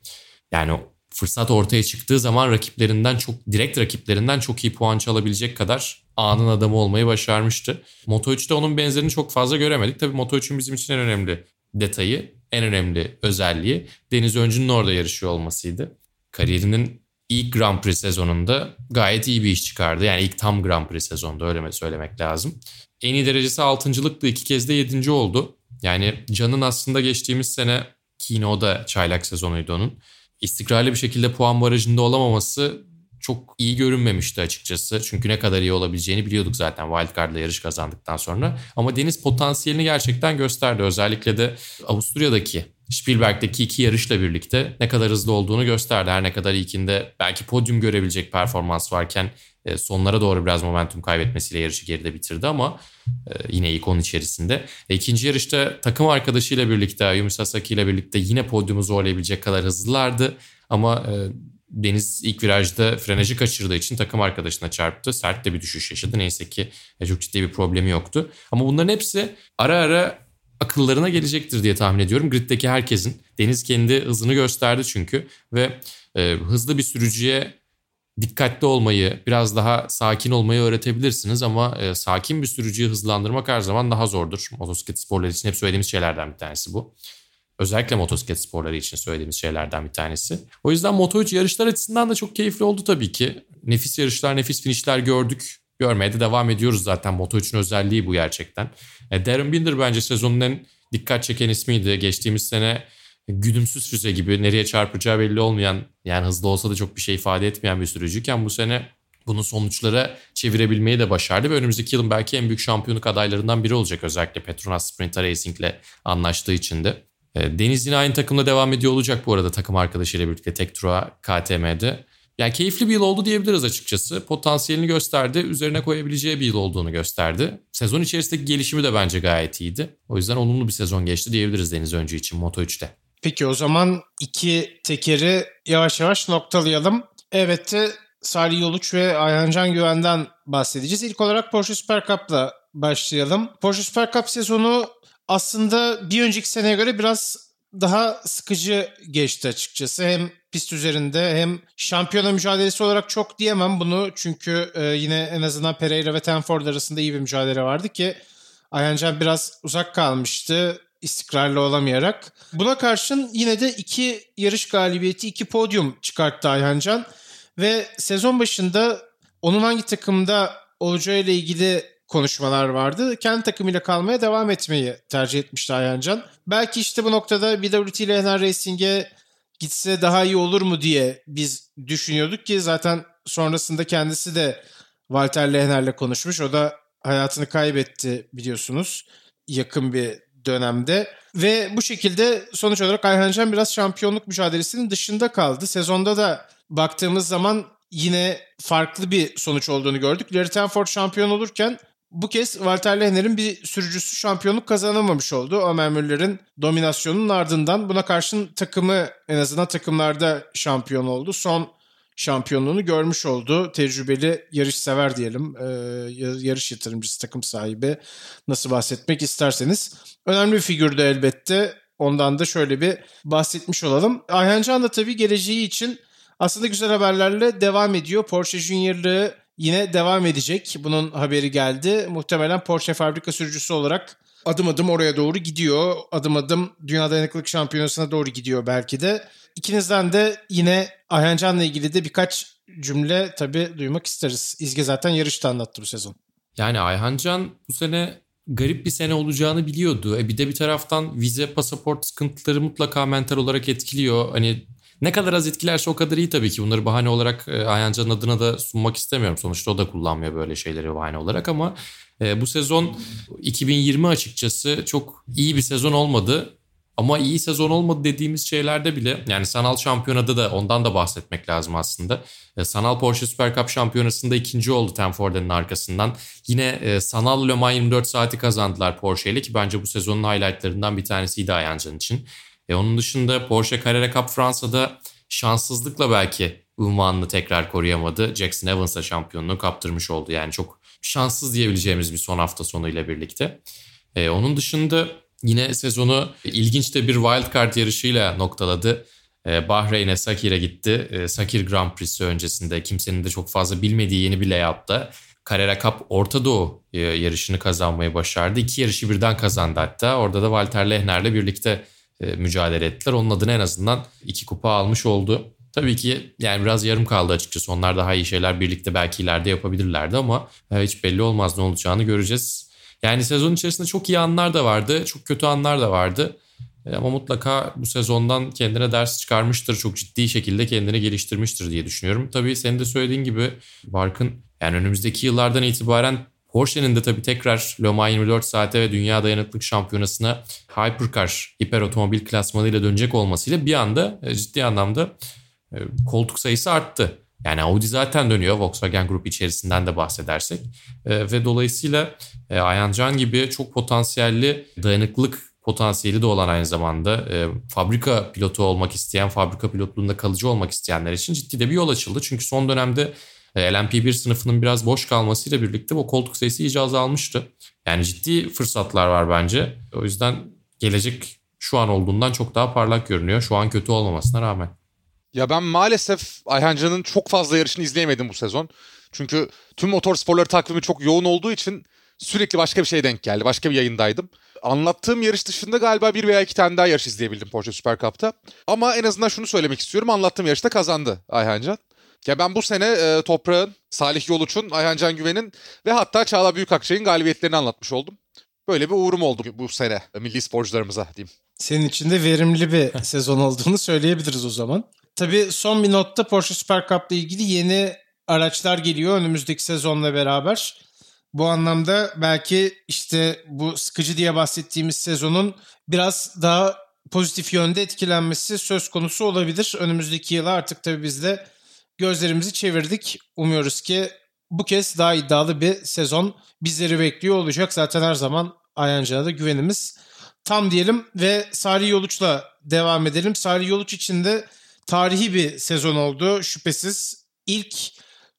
Yani fırsat ortaya çıktığı zaman rakiplerinden çok direkt rakiplerinden çok iyi puan çalabilecek kadar anın adamı olmayı başarmıştı. Moto3'te onun benzerini çok fazla göremedik. Tabii Moto3'ün bizim için en önemli detayı, en önemli özelliği Deniz Öncü'nün orada yarışıyor olmasıydı. Kariyerinin ilk Grand Prix sezonunda gayet iyi bir iş çıkardı. Yani ilk tam Grand Prix sezonda öyle söylemek lazım. En iyi derecesi altıncılıktı. iki kez de yedinci oldu. Yani Can'ın aslında geçtiğimiz sene ki da çaylak sezonuydu onun. İstikrarlı bir şekilde puan barajında olamaması çok iyi görünmemişti açıkçası. Çünkü ne kadar iyi olabileceğini biliyorduk zaten wildcard'la yarış kazandıktan sonra. Ama Deniz potansiyelini gerçekten gösterdi. Özellikle de Avusturya'daki Spielberg'deki iki yarışla birlikte ne kadar hızlı olduğunu gösterdi. Her ne kadar ilkinde belki podyum görebilecek performans varken e, sonlara doğru biraz momentum kaybetmesiyle yarışı geride bitirdi ama e, yine ilk onun içerisinde. E, ikinci yarışta takım arkadaşıyla birlikte Ayumi Sasaki ile birlikte yine podyumu zorlayabilecek kadar hızlılardı ama Deniz ilk virajda frenajı kaçırdığı için takım arkadaşına çarptı. Sert de bir düşüş yaşadı. Neyse ki çok ciddi bir problemi yoktu. Ama bunların hepsi ara ara akıllarına gelecektir diye tahmin ediyorum. Grid'deki herkesin. Deniz kendi hızını gösterdi çünkü ve e, hızlı bir sürücüye dikkatli olmayı, biraz daha sakin olmayı öğretebilirsiniz ama e, sakin bir sürücüyü hızlandırmak her zaman daha zordur. Motosiklet sporları için hep söylediğimiz şeylerden bir tanesi bu. Özellikle motosiklet sporları için söylediğimiz şeylerden bir tanesi. O yüzden Moto3 yarışlar açısından da çok keyifli oldu tabii ki. Nefis yarışlar, nefis finişler gördük. Görmeye de devam ediyoruz zaten. Moto3'ün özelliği bu gerçekten. E, Darren Binder bence sezonun en dikkat çeken ismiydi. Geçtiğimiz sene güdümsüz füze gibi nereye çarpacağı belli olmayan yani hızlı olsa da çok bir şey ifade etmeyen bir sürücüyken bu sene bunu sonuçlara çevirebilmeyi de başardı ve önümüzdeki yılın belki en büyük şampiyonluk adaylarından biri olacak özellikle Petronas Sprinter Racing ile anlaştığı için de. E, Deniz yine aynı takımda devam ediyor olacak bu arada takım arkadaşıyla birlikte Tektura KTM'de. Yani keyifli bir yıl oldu diyebiliriz açıkçası. Potansiyelini gösterdi. Üzerine koyabileceği bir yıl olduğunu gösterdi. Sezon içerisindeki gelişimi de bence gayet iyiydi. O yüzden olumlu bir sezon geçti diyebiliriz Deniz Öncü için Moto3'te. Peki o zaman iki tekeri yavaş yavaş noktalayalım. Evet Salih Yoluç ve Ayhancan Güven'den bahsedeceğiz. İlk olarak Porsche Super Cup'la başlayalım. Porsche Super Cup sezonu aslında bir önceki seneye göre biraz daha sıkıcı geçti açıkçası. Hem pist üzerinde hem şampiyona mücadelesi olarak çok diyemem bunu. Çünkü e, yine en azından Pereira ve Tenford arasında iyi bir mücadele vardı ki Ayhancan biraz uzak kalmıştı istikrarlı olamayarak. Buna karşın yine de iki yarış galibiyeti, iki podyum çıkarttı Ayhancan. Ve sezon başında onun hangi takımda olacağıyla ilgili konuşmalar vardı. Kendi takımıyla kalmaya devam etmeyi tercih etmişti Ayhancan. Belki işte bu noktada BWT ile Ener Racing'e gitse daha iyi olur mu diye biz düşünüyorduk ki zaten sonrasında kendisi de Walter Lehner'le konuşmuş. O da hayatını kaybetti biliyorsunuz yakın bir dönemde. Ve bu şekilde sonuç olarak Ayhancan biraz şampiyonluk mücadelesinin dışında kaldı. Sezonda da baktığımız zaman yine farklı bir sonuç olduğunu gördük. Larry Tenford şampiyon olurken bu kez Walter Lehner'in bir sürücüsü şampiyonluk kazanamamış oldu. Ömer Müller'in dominasyonunun ardından buna karşın takımı en azından takımlarda şampiyon oldu. Son şampiyonluğunu görmüş oldu. Tecrübeli yarış sever diyelim. Ee, yarış yatırımcısı, takım sahibi nasıl bahsetmek isterseniz. Önemli bir figürdü elbette. Ondan da şöyle bir bahsetmiş olalım. Ayhan Can da tabii geleceği için aslında güzel haberlerle devam ediyor. Porsche Junior'lığı yine devam edecek. Bunun haberi geldi. Muhtemelen Porsche fabrika sürücüsü olarak adım adım oraya doğru gidiyor. Adım adım Dünya Dayanıklılık Şampiyonası'na doğru gidiyor belki de. İkinizden de yine Ayhancan'la ilgili de birkaç cümle tabii duymak isteriz. İzge zaten yarışta anlattı bu sezon. Yani Ayhancan bu sene garip bir sene olacağını biliyordu. E bir de bir taraftan vize, pasaport sıkıntıları mutlaka mental olarak etkiliyor. Hani ne kadar az etkilerse o kadar iyi tabii ki. Bunları bahane olarak e, Ayhancan'ın adına da sunmak istemiyorum. Sonuçta o da kullanmıyor böyle şeyleri bahane olarak ama e, bu sezon 2020 açıkçası çok iyi bir sezon olmadı. Ama iyi sezon olmadı dediğimiz şeylerde bile yani sanal şampiyonada da ondan da bahsetmek lazım aslında. E, sanal Porsche Super Cup şampiyonasında ikinci oldu Tenforden'in arkasından. Yine e, sanal Le Mans 24 saati kazandılar Porsche ile ki bence bu sezonun highlightlarından bir tanesiydi Ayancan için. E, onun dışında Porsche Carrera Cup Fransa'da şanssızlıkla belki unvanını tekrar koruyamadı. Jackson Evans'a şampiyonluğu kaptırmış oldu. Yani çok şanssız diyebileceğimiz bir son hafta sonuyla birlikte. E, onun dışında yine sezonu ilginç de bir wildcard yarışıyla noktaladı. E, Bahreyn'e Sakir'e gitti. E, Sakir Grand Prix'si öncesinde kimsenin de çok fazla bilmediği yeni bir layoutta Carrera Cup Orta Doğu e, yarışını kazanmayı başardı. İki yarışı birden kazandı hatta. Orada da Walter Lehner'le birlikte mücadele ettiler. Onun adına en azından iki kupa almış oldu. Tabii ki yani biraz yarım kaldı açıkçası. Onlar daha iyi şeyler birlikte belki ileride yapabilirlerdi ama e, hiç belli olmaz ne olacağını göreceğiz. Yani sezon içerisinde çok iyi anlar da vardı, çok kötü anlar da vardı. E, ama mutlaka bu sezondan kendine ders çıkarmıştır. Çok ciddi şekilde kendini geliştirmiştir diye düşünüyorum. Tabii senin de söylediğin gibi Barkın yani önümüzdeki yıllardan itibaren Porsche'nin de tabii tekrar Le Mans 24 saate ve Dünya Dayanıklık Şampiyonası'na Hypercar, hiper otomobil klasmanıyla dönecek olmasıyla bir anda e, ciddi anlamda e, koltuk sayısı arttı. Yani Audi zaten dönüyor Volkswagen Group içerisinden de bahsedersek. E, ve dolayısıyla e, Ayan gibi çok potansiyelli dayanıklık potansiyeli de olan aynı zamanda e, fabrika pilotu olmak isteyen, fabrika pilotluğunda kalıcı olmak isteyenler için ciddi de bir yol açıldı. Çünkü son dönemde LMP1 sınıfının biraz boş kalmasıyla birlikte o koltuk sayısı iyice azalmıştı. Yani ciddi fırsatlar var bence. O yüzden gelecek şu an olduğundan çok daha parlak görünüyor. Şu an kötü olmamasına rağmen. Ya ben maalesef Ayhancan'ın çok fazla yarışını izleyemedim bu sezon. Çünkü tüm motorsporları takvimi çok yoğun olduğu için sürekli başka bir şey denk geldi. Başka bir yayındaydım. Anlattığım yarış dışında galiba bir veya iki tane daha yarış izleyebildim Porsche Super Cup'ta. Ama en azından şunu söylemek istiyorum. Anlattığım yarışta kazandı Ayhancan. Ya ben bu sene e, Toprağ'ın, Salih Yoluç'un, Ayhan Can Güven'in ve hatta Çağla Büyükakçay'ın galibiyetlerini anlatmış oldum. Böyle bir uğurum oldu bu sene milli sporcularımıza diyeyim. Senin için de verimli bir sezon olduğunu söyleyebiliriz o zaman. Tabii son bir notta Porsche Super Cup ile ilgili yeni araçlar geliyor önümüzdeki sezonla beraber. Bu anlamda belki işte bu sıkıcı diye bahsettiğimiz sezonun biraz daha pozitif yönde etkilenmesi söz konusu olabilir. Önümüzdeki yıla artık tabii biz de gözlerimizi çevirdik. Umuyoruz ki bu kez daha iddialı bir sezon bizleri bekliyor olacak. Zaten her zaman Ayanca'ya da güvenimiz tam diyelim ve Salih Yoluç'la devam edelim. Salih Yoluç için de tarihi bir sezon oldu şüphesiz. İlk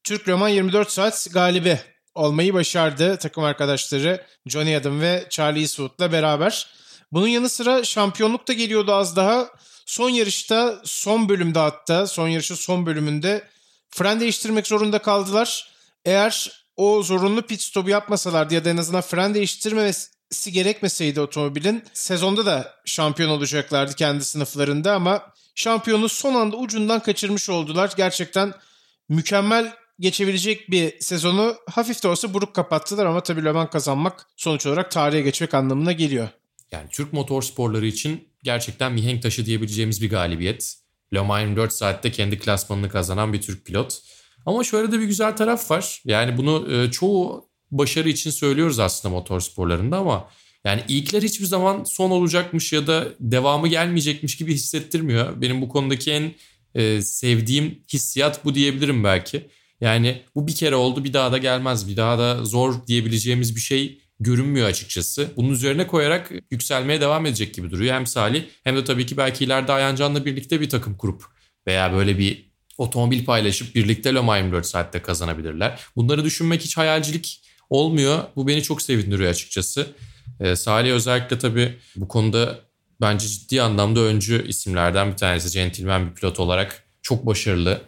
Türk Roman 24 saat galibi olmayı başardı takım arkadaşları Johnny Adam ve Charlie Eastwood'la beraber. Bunun yanı sıra şampiyonluk da geliyordu az daha. Son yarışta, son bölümde hatta, son yarışın son bölümünde fren değiştirmek zorunda kaldılar. Eğer o zorunlu pit stopu yapmasalardı ya da en azından fren değiştirmemesi gerekmeseydi otomobilin sezonda da şampiyon olacaklardı kendi sınıflarında ama şampiyonu son anda ucundan kaçırmış oldular. Gerçekten mükemmel geçebilecek bir sezonu hafif de olsa buruk kapattılar ama tabii Le Mans kazanmak sonuç olarak tarihe geçmek anlamına geliyor. Yani Türk motorsporları için gerçekten mihenk taşı diyebileceğimiz bir galibiyet. Le Mans 24 saatte kendi klasmanını kazanan bir Türk pilot. Ama şöyle de bir güzel taraf var. Yani bunu e, çoğu başarı için söylüyoruz aslında motorsporlarında ama yani ilkler hiçbir zaman son olacakmış ya da devamı gelmeyecekmiş gibi hissettirmiyor. Benim bu konudaki en e, sevdiğim hissiyat bu diyebilirim belki. Yani bu bir kere oldu bir daha da gelmez. Bir daha da zor diyebileceğimiz bir şey görünmüyor açıkçası. Bunun üzerine koyarak yükselmeye devam edecek gibi duruyor. Hem Salih hem de tabii ki belki ileride Ayancan'la birlikte bir takım kurup veya böyle bir otomobil paylaşıp birlikte Le Mans 24 saatte kazanabilirler. Bunları düşünmek hiç hayalcilik olmuyor. Bu beni çok sevindiriyor açıkçası. Ee, Salih özellikle tabii bu konuda bence ciddi anlamda öncü isimlerden bir tanesi. Centilmen bir pilot olarak çok başarılı.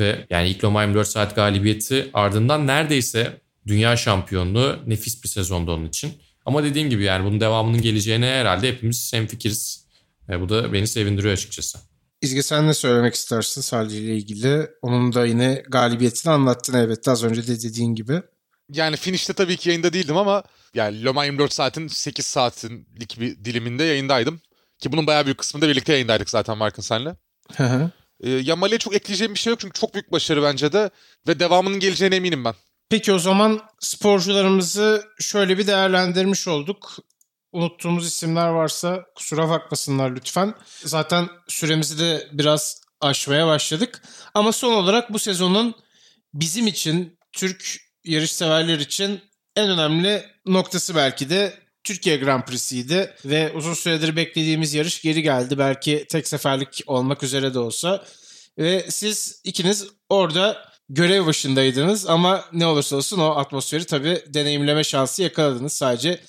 Ve yani ilk Le Mans 24 saat galibiyeti ardından neredeyse dünya şampiyonluğu nefis bir sezonda onun için. Ama dediğim gibi yani bunun devamının geleceğine herhalde hepimiz hemfikiriz. E, bu da beni sevindiriyor açıkçası. İzge sen ne söylemek istersin Salih ile ilgili? Onun da yine galibiyetini anlattın evet az önce de dediğin gibi. Yani finişte tabii ki yayında değildim ama yani Le Mans 24 saatin 8 saatlik bir diliminde yayındaydım. Ki bunun bayağı büyük kısmında birlikte yayındaydık zaten Mark'ın senle. Hı hı. Ee, Yamale'ye çok ekleyeceğim bir şey yok çünkü çok büyük başarı bence de ve devamının geleceğine eminim ben. Peki o zaman sporcularımızı şöyle bir değerlendirmiş olduk. Unuttuğumuz isimler varsa kusura bakmasınlar lütfen. Zaten süremizi de biraz aşmaya başladık. Ama son olarak bu sezonun bizim için, Türk yarış severler için en önemli noktası belki de Türkiye Grand Prix'siydi ve uzun süredir beklediğimiz yarış geri geldi. Belki tek seferlik olmak üzere de olsa. Ve siz ikiniz orada görev başındaydınız ama ne olursa olsun o atmosferi tabii deneyimleme şansı yakaladınız. Sadece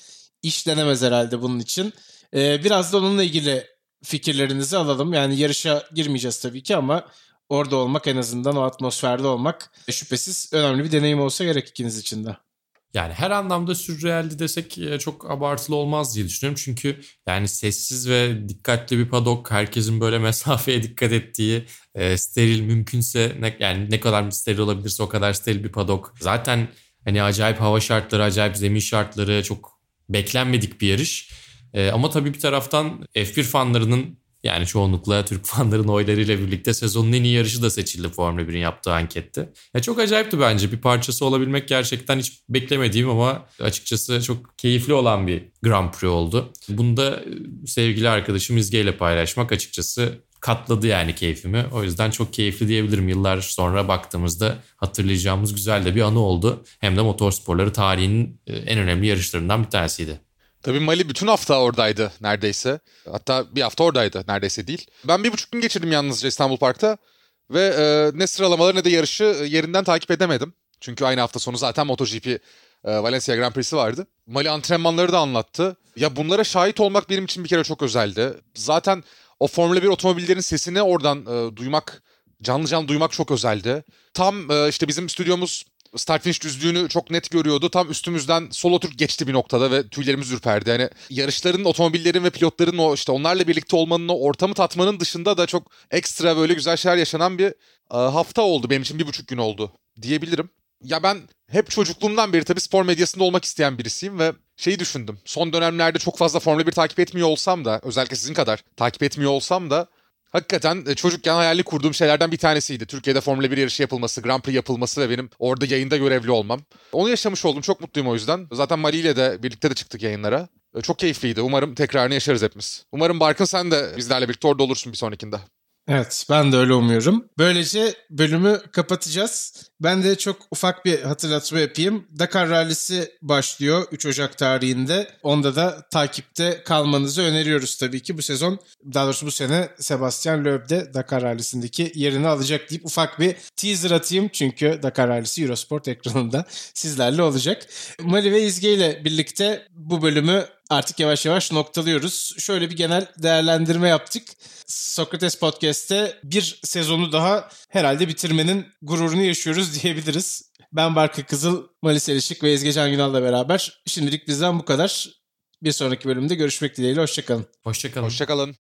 iş denemez herhalde bunun için. Ee, biraz da onunla ilgili fikirlerinizi alalım. Yani yarışa girmeyeceğiz tabii ki ama orada olmak en azından o atmosferde olmak şüphesiz önemli bir deneyim olsa gerek ikiniz için de. Yani her anlamda sürrealdi desek e, çok abartılı olmaz diye düşünüyorum. Çünkü yani sessiz ve dikkatli bir padok, herkesin böyle mesafeye dikkat ettiği, e, steril mümkünse ne, yani ne kadar steril olabilirse o kadar steril bir padok. Zaten hani acayip hava şartları, acayip zemin şartları çok beklenmedik bir yarış. E, ama tabii bir taraftan F1 fanlarının yani çoğunlukla Türk fanların oylarıyla birlikte sezonun en iyi yarışı da seçildi Formula 1'in yaptığı ankette. Ya çok acayipti bence. Bir parçası olabilmek gerçekten hiç beklemediğim ama açıkçası çok keyifli olan bir Grand Prix oldu. Bunu da sevgili arkadaşım İzge ile paylaşmak açıkçası katladı yani keyfimi. O yüzden çok keyifli diyebilirim. Yıllar sonra baktığımızda hatırlayacağımız güzel de bir anı oldu. Hem de motorsporları tarihinin en önemli yarışlarından bir tanesiydi. Tabii Mali bütün hafta oradaydı neredeyse. Hatta bir hafta oradaydı neredeyse değil. Ben bir buçuk gün geçirdim yalnızca İstanbul Park'ta. Ve e, ne sıralamaları ne de yarışı yerinden takip edemedim. Çünkü aynı hafta sonu zaten MotoGP e, Valencia Grand Prix'si vardı. Mali antrenmanları da anlattı. Ya bunlara şahit olmak benim için bir kere çok özeldi. Zaten o Formula 1 otomobillerin sesini oradan e, duymak, canlı canlı duymak çok özeldi. Tam e, işte bizim stüdyomuz start finish düzlüğünü çok net görüyordu. Tam üstümüzden solo Türk geçti bir noktada ve tüylerimiz ürperdi. Yani yarışların, otomobillerin ve pilotların o işte onlarla birlikte olmanın, o ortamı tatmanın dışında da çok ekstra böyle güzel şeyler yaşanan bir hafta oldu. Benim için bir buçuk gün oldu diyebilirim. Ya ben hep çocukluğumdan beri tabii spor medyasında olmak isteyen birisiyim ve şeyi düşündüm. Son dönemlerde çok fazla Formula 1 takip etmiyor olsam da özellikle sizin kadar takip etmiyor olsam da Hakikaten e, çocukken hayalini kurduğum şeylerden bir tanesiydi. Türkiye'de Formula 1 yarışı yapılması, Grand Prix yapılması ve benim orada yayında görevli olmam. Onu yaşamış oldum. Çok mutluyum o yüzden. Zaten Mali ile de birlikte de çıktık yayınlara. E, Çok keyifliydi. Umarım tekrarını yaşarız hepimiz. Umarım Barkın sen de bizlerle birlikte orada olursun bir sonrakinde. Evet ben de öyle umuyorum. Böylece bölümü kapatacağız. Ben de çok ufak bir hatırlatma yapayım. Dakar Rallisi başlıyor 3 Ocak tarihinde. Onda da takipte kalmanızı öneriyoruz tabii ki. Bu sezon daha doğrusu bu sene Sebastian Loeb de Dakar Rallisi'ndeki yerini alacak deyip ufak bir teaser atayım. Çünkü Dakar Rallisi Eurosport ekranında sizlerle olacak. Mali ve İzge ile birlikte bu bölümü artık yavaş yavaş noktalıyoruz. Şöyle bir genel değerlendirme yaptık. Sokrates Podcast'te bir sezonu daha herhalde bitirmenin gururunu yaşıyoruz diyebiliriz. Ben Barkı Kızıl, Malis Elişik ve Ezge Can Günal'la beraber şimdilik bizden bu kadar. Bir sonraki bölümde görüşmek dileğiyle. Hoşçakalın. Hoşçakalın. Hoşçakalın.